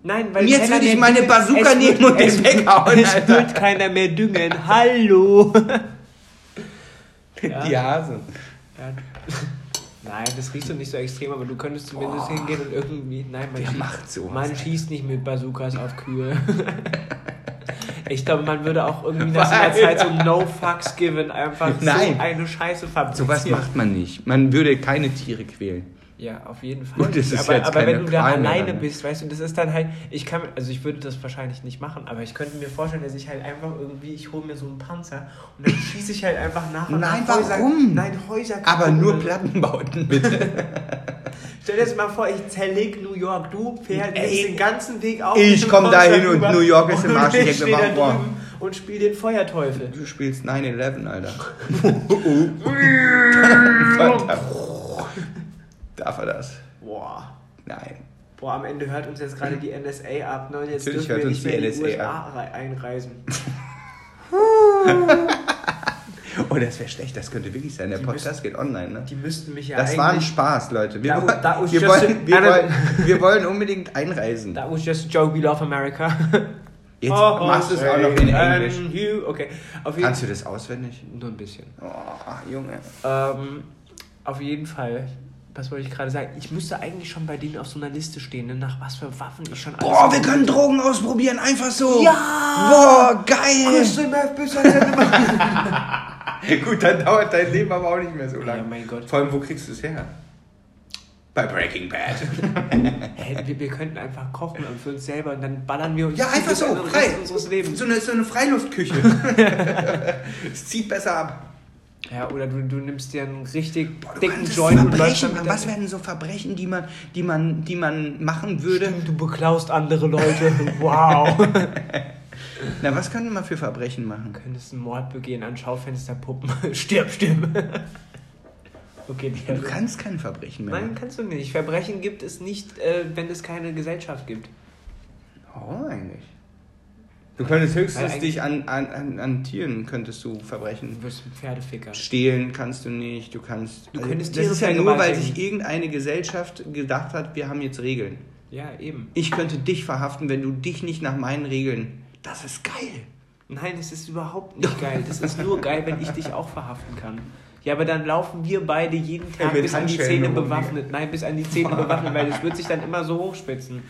Nein, weil Und jetzt will ich meine. Bazooka nehmen und den es- weghauen, Es wird keiner mehr düngen. Hallo. <laughs> Ja. Die Hasen. Ja. Nein, das riecht doch nicht so extrem, aber du könntest zumindest hingehen und irgendwie. Nein, man, schießt, macht sowas, man schießt nicht mit Bazookas auf Kühe. <laughs> Ich glaube, man würde auch irgendwie nach <laughs> so einer Zeit so No Fucks given einfach Nein. so eine Scheiße fabrizieren. Sowas macht man nicht. Man würde keine Tiere quälen. Ja, auf jeden Fall. Und das ist aber jetzt aber keine wenn du da mehr alleine dann. bist, weißt du, das ist dann halt, ich kann, also ich würde das wahrscheinlich nicht machen, aber ich könnte mir vorstellen, dass ich halt einfach irgendwie, ich hole mir so einen Panzer und dann schieße ich halt einfach nach und Nein, nach Häuser, warum? nein, Häuser Aber nur Plattenbauten, bitte. <laughs> Stell dir das mal vor, ich zerleg New York, du fährst Ey, den ganzen Weg auf. ich mit dem komm da Panzer hin und New York ist im Arsch. Ich Ich denk mir, und spiel den Feuerteufel. Du spielst 9-11, Alter. <laughs> <laughs> Darf er das? Boah. Nein. Boah, am Ende hört uns jetzt gerade die NSA ab, ne? Und jetzt Natürlich dürfen wir hört nicht mehr die in die NSA USA rei- einreisen. <laughs> Oh, das wäre schlecht. Das könnte wirklich sein. Der Die Podcast geht online, ne? Die müssten mich ja Das war ein. Spaß, Leute. Wir, da was wir, wollen, wir, wollen, wir wollen unbedingt einreisen. That was just a joke, we love America. <laughs> Jetzt machst du es auch noch in Englisch. Okay. Kannst du das auswendig? Nur ein bisschen. Oh, Junge. Ähm, auf jeden Fall. Was wollte ich gerade sagen? Ich müsste eigentlich schon bei denen auf so einer Liste stehen, ne? nach was für Waffen ich schon alles... Boah, wir können Drogen ausprobieren, einfach so. Ja! Boah, geil. Heute gemacht. <laughs> Gut, dann dauert dein Leben aber auch nicht mehr so lange. Ja, mein Gott. Vor allem, wo kriegst du es her? Bei Breaking Bad. <laughs> Hey, wir, wir könnten einfach kochen und für uns selber und dann ballern wir uns Ja, einfach so, frei. Unseres Lebens. So eine, so eine Freiluftküche. <laughs> es zieht besser ab. Ja, oder du, du nimmst dir einen richtig Du dicken Joint und läufst Verbrechen, damit was wären so Verbrechen, die man, die man, die man machen würde? Du beklaust andere Leute. <laughs> Wow. <laughs> Na, was könnte man für Verbrechen machen? Du könntest einen Mord begehen an Schaufensterpuppen. <laughs> stirb, stirb. okay, die Du kannst keine Verbrechen mehr Nein, kannst du nicht. Verbrechen gibt es nicht, äh, wenn es keine Gesellschaft gibt. Oh, eigentlich. Du könntest höchstens dich an, an, an, an Tieren könntest du verbrechen. Du wirst ein Pferdeficker. Stehlen kannst du nicht, du kannst. Du könntest das Tiere ist ja nur, weil sich irgendeine Gesellschaft gedacht hat, wir haben jetzt Regeln. Ja, eben. Ich könnte dich verhaften, wenn du dich nicht nach meinen Regeln. Das ist geil. Nein, das ist überhaupt nicht <laughs> geil. Das ist nur geil, wenn ich dich auch verhaften kann. Ja, aber dann laufen wir beide jeden Tag bis an die Zähne bewaffnet. Nein, bis an die Zähne <laughs> bewaffnet, weil das wird sich dann immer so hochspitzen.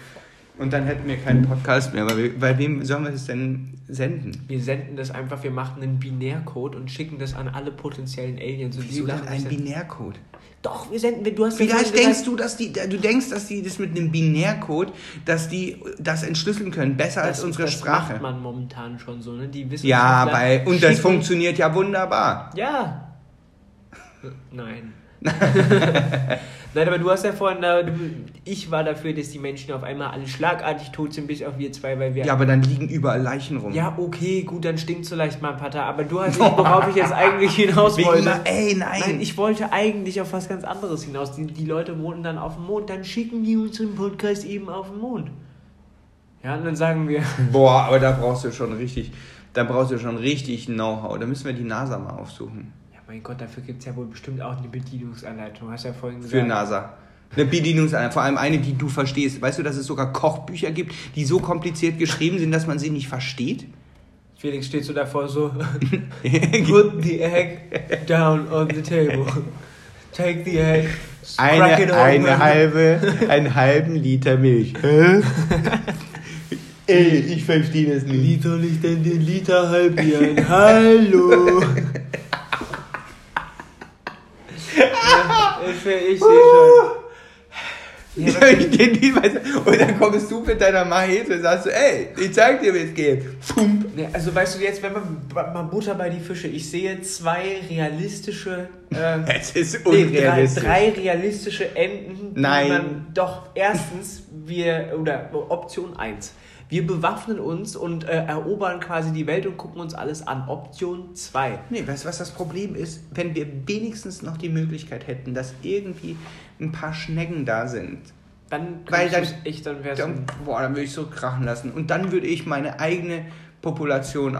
Und dann hätten wir keinen Podcast mehr, weil wir, bei wem sollen wir das denn senden? Wir senden das einfach, wir machen einen Binärcode und schicken das an alle potenziellen Aliens. Und die Wieso denn lachen ein Binärcode? Doch, wir senden, du hast ja Vielleicht vorhin denkst gesagt- du, dass die, du denkst, dass die das mit einem Binärcode, dass die das entschlüsseln können, besser als das, unsere das Sprache. macht man momentan schon so, ne? Die Ja, Wissenschaftler bei, und das schicken- funktioniert ja wunderbar. Ja. Nein. <laughs> Nein, aber du hast ja vorhin ich war dafür, dass die Menschen auf einmal alle schlagartig tot sind, bis auf wir zwei, weil wir. Ja, aber dann liegen überall Leichen rum. Ja, okay, gut, dann stinkt so leicht mein Pater. Aber du hast <laughs> nicht, worauf ich jetzt eigentlich hinaus Wegen wollte. mal- ey, nein. Nein, ich wollte eigentlich auf was ganz anderes hinaus. Die, die Leute wohnen dann auf dem Mond, dann schicken die unseren Podcast eben auf den Mond. Ja, und dann sagen wir, <laughs> Boah, aber da brauchst du schon richtig, da brauchst du schon richtig Know-how. Da müssen wir die NASA mal aufsuchen. Mein Gott, dafür gibt es ja wohl bestimmt auch eine Bedienungsanleitung. Hast ja vorhin gesagt. Für NASA. Eine Bedienungsanleitung, vor allem eine, die du verstehst. Weißt du, dass es sogar Kochbücher gibt, die so kompliziert geschrieben sind, dass man sie nicht versteht? Felix steht so davor so, <laughs> put the egg down on the table. Take the egg, crack it Eine, eine halbe, einen halben Liter Milch. Ey, ich verstehe das nicht. Wie soll ich denn den Liter halbieren? Hallo! Ja, ich sehe schon. Ja, ich nicht weiß. Und dann kommst du mit deiner Mahete und sagst so, ey, ich zeig dir, wie es geht. Pump. Ne, also weißt du jetzt, wenn man mal Butter bei die Fische, ich sehe zwei realistische, äh, <laughs> Es ist nee, drei, unrealistisch. drei realistische Enden. die Nein. Man, doch, erstens, wir, oder Option 1, wir bewaffnen uns und äh, erobern quasi die Welt und gucken uns alles an. Option 2, Nee, weißt du, was das Problem ist? Wenn wir wenigstens noch die Möglichkeit hätten, dass irgendwie ein paar Schnecken da sind. dann Weil dann- ich, dann wär's Dann, boah, dann würde ich so krachen lassen. Und dann würde ich meine eigene Population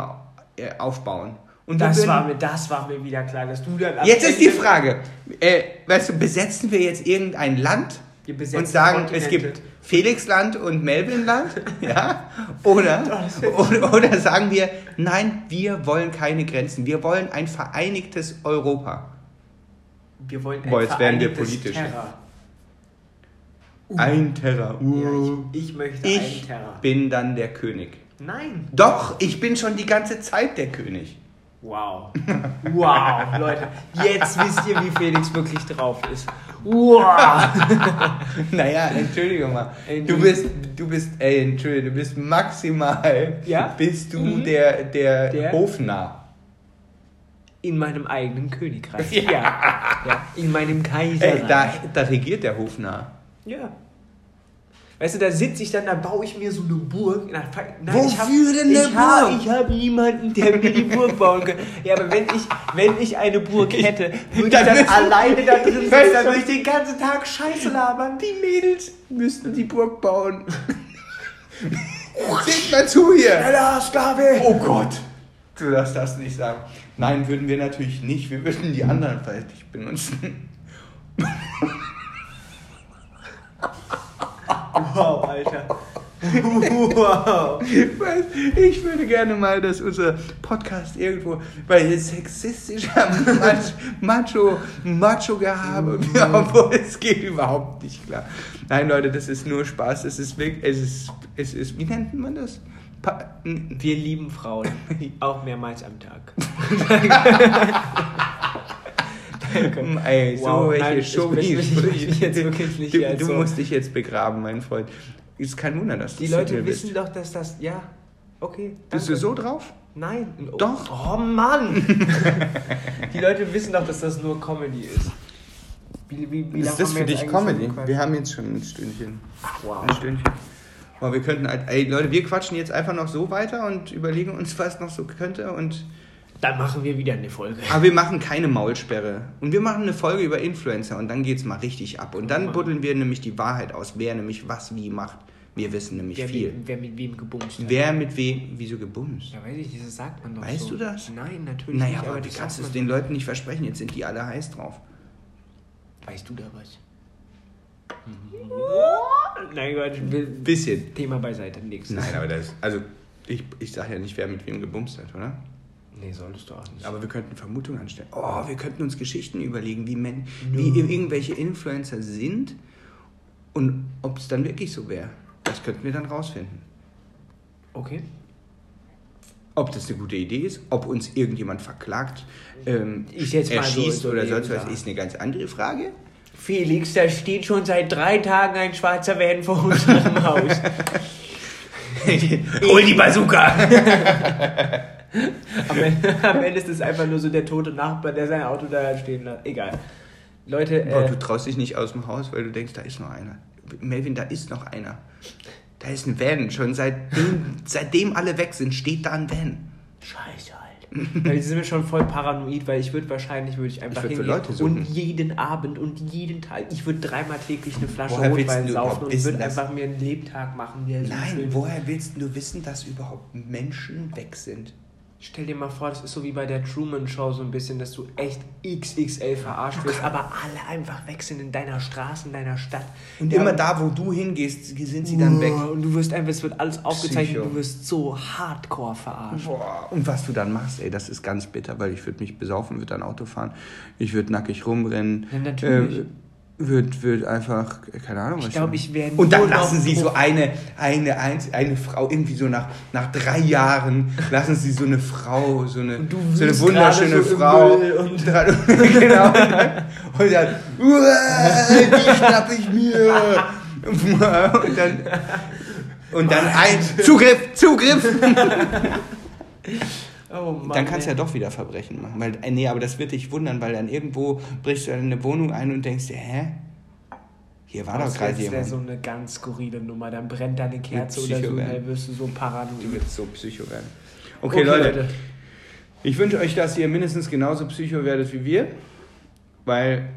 äh, aufbauen. Und das würden- war, mir, das war mir wieder klar, dass du dann Jetzt ist die Frage, äh, weißt du, besetzen wir jetzt irgendein Land und sagen, es gibt Felixland und Melvinland, ja? Oder, oder, oder sagen wir, nein, wir wollen keine Grenzen, wir wollen ein vereinigtes Europa. Wir wollen ein Boah, jetzt werden wir politisch. Terra. Ein Terra. Ja, Uh. ich, ich möchte ich einen Terra. bin dann der König. Nein. Doch, ich bin schon die ganze Zeit der König. Wow. Wow, Leute. Jetzt wisst ihr, wie Felix wirklich drauf ist. Wow. <laughs> Naja, entschuldige mal. Du bist, du bist, ey, entschuldige, du bist maximal, Ja? bist du Mhm. der, der, Der? Hofnarr. In meinem eigenen Königreich. Ja. ja. In meinem Ey, Kaiserreich. da, da regiert der Hofnarr. Ja. Weißt du, da sitze ich dann, da baue ich mir so eine Burg. Nein, Wofür ich hab, denn eine ich hab, Burg? Ich habe niemanden, der mir die Burg bauen kann. Ja, aber wenn ich, wenn ich eine Burg hätte, würde ich Dann alleine da drin sitzen, dann würde ich den ganzen Tag Scheiße labern. Die Mädels müssten die Burg bauen. Seht mal zu hier. Schneller, Sklave! Oh Gott. Du darfst das nicht sagen. Nein, würden wir natürlich nicht. Wir würden die anderen vielleicht benutzen. Wow, Alter. Wow. Ich würde gerne mal, dass unser Podcast irgendwo bei sexistischer Mach- Macho, Macho gehabe, obwohl es geht überhaupt nicht klar. Nein, Leute, das ist nur Spaß. Es ist wirklich, es ist, es ist, wie nennt man das? Pa Wir lieben Frauen. <laughs> Auch mehrmals am Tag. <laughs> <laughs> Ey, so Wow, welche nein, ich Show möchte mich- ich möchte mich jetzt wirklich nicht Du, du so- musst dich jetzt begraben, mein Freund. Ist kein Wunder, dass du Die so Leute bist. wissen doch, dass das. Ja, okay. Bist danke. du so drauf? Nein. Oh, Doch. Oh Mann. <laughs> Die Leute wissen doch, dass das nur Comedy ist. Wie, wie, wie ist das für dich Comedy? Wir haben jetzt schon ein Stündchen. Wow. Ein Stündchen. Aber wir könnten ey Leute, wir quatschen jetzt einfach noch so weiter und überlegen uns, was noch so könnte und Dann machen wir wieder eine Folge. aber wir machen keine Maulsperre und wir machen eine Folge über Influencer und dann geht's mal richtig ab und dann buddeln wir nämlich die Wahrheit aus, wer nämlich was wie macht. Wir wissen nämlich Wer, viel. Mit, wer mit wem gebumst hat. Wer mit wem, wieso gebumst? Ja, weiß ich nicht, das sagt man doch Weißt so. du das? Nein, natürlich Naja, nicht, aber aber du kannst es den Leuten nicht versprechen, jetzt sind die alle heiß drauf. Weißt du da was? Nein, Gott, Bisschen. Thema beiseite, nix. Nein, aber das, also ich, ich sage ja nicht, wer mit wem gebumst hat, oder? Nee, solltest du auch nicht. Aber wir könnten Vermutungen anstellen. Oh, wir könnten uns Geschichten überlegen, wie, Men wie irgendwelche Influencer sind und ob es dann wirklich so wäre. Das könnten wir dann rausfinden. okay. Ob das eine gute Idee ist, ob uns irgendjemand verklagt, ähm, Ist jetzt mal so- erschießt so oder sonst was, ist eine ganz andere Frage. Felix, da steht schon seit drei Tagen ein schwarzer Van vor unserem Haus. <laughs> <laughs> Hol die Bazooka! <laughs> <laughs> Am Ende, am Ende ist es einfach nur so der tote Nachbar, der sein Auto da stehen lässt. Egal. Leute, Boah, äh, du traust dich nicht aus dem Haus, weil du denkst, da ist noch einer. Melvin, da ist noch einer. Da ist ein Van. Schon seitdem, <laughs> seitdem alle weg sind, steht da ein Van. Scheiße halt. Weil die sind mir schon voll paranoid, weil ich würde wahrscheinlich würde ich einfach Ich würd hingehen und jeden Abend und jeden Tag, ich würde dreimal täglich eine Flasche Woher Rotwein saufen und würde einfach mir einen Lebtag machen, Nein, woher willst du wissen, dass überhaupt Menschen weg sind? Stell dir mal vor, das ist so wie bei der Truman Show so ein bisschen, dass du echt XXL verarscht wirst, aber alle einfach weg sind in deiner Straße, in deiner Stadt. Und Ja, immer da, wo du hingehst, sind sie dann weg. Und du wirst einfach, es wird alles aufgezeichnet, Psycho. du wirst so hardcore verarscht. Boah. Und was du dann machst, ey, das ist ganz bitter, weil ich würde mich besaufen, würde dann Auto fahren, ich würde nackig rumrennen. Ja, natürlich. Äh, würde würd einfach, keine Ahnung, was Ich glaube, ich wäre Und dann lassen sie so eine, eine, eine, eine Frau, irgendwie so nach, nach drei Jahren, lassen sie so eine Frau, so eine, Und du so eine wunderschöne so Frau. <laughs> Und- <laughs> genau. Und dann, "Uah, die schnapp ich mir. <laughs> Und dann, und dann ein Zugriff, Zugriff. Oh Mann, Dann kannst du ja doch wieder Verbrechen machen. Weil, äh, nee, aber das wird dich wundern, weil dann irgendwo brichst du in eine Wohnung ein und denkst dir, hä? Hier war doch Das gerade wäre jemand. so eine ganz skurrile Nummer. Dann brennt deine Kerze oder so, dann wirst du so paranoid. Du wirst so psycho werden. Okay, Leute, ich wünsche euch, dass ihr mindestens genauso psycho werdet wie wir. Weil,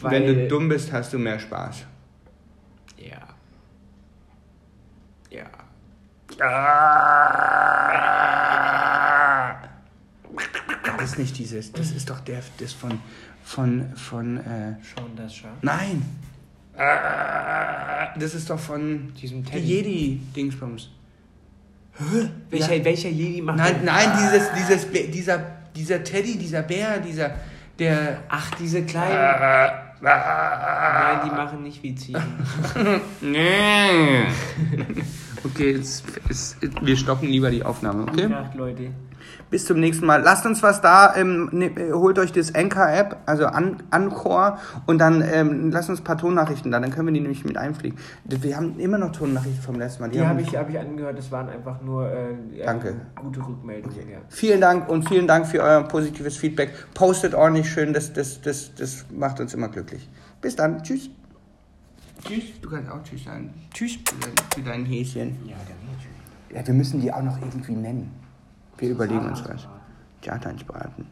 Weil, wenn du dumm bist, hast du mehr Spaß. Ja. Ja. Das ist nicht dieses, das ist doch der, das von, von, von, äh, Schon das schon. nein. Das ist doch von Diesem die Teddy. Jedi-Dingsbums. Welcher, welcher Jedi macht Nein, nein, dieses, dieses, dieser, dieser Teddy, dieser Bär, dieser, der. Ach, diese kleinen. Nein, die machen nicht wie Ziegen. <laughs> Nee. <laughs> okay, jetzt, jetzt, wir stoppen lieber die Aufnahme, okay? Gute Nacht, Leute. Bis zum nächsten Mal. Lasst uns was da, ähm, ne, äh, holt euch das Anchor-App, also An Anchor, und dann ähm, lasst uns ein paar Tonnachrichten da, dann können wir die nämlich mit einfliegen. Wir haben immer noch Tonnachrichten vom letzten Mal. Die habe ich, hab ich angehört, das waren einfach nur äh, Danke. gute Rückmeldungen. Ja. Vielen Dank und vielen Dank für euer positives Feedback. Postet ordentlich schön, das, das, das, das macht uns immer glücklich. Bis dann. Tschüss. Tschüss. Du kannst auch Tschüss sagen. Tschüss. Für dein, für dein Häschen. Ja, der Ja, wir müssen die auch noch irgendwie nennen. Wir überlegen uns was. Jatans braten.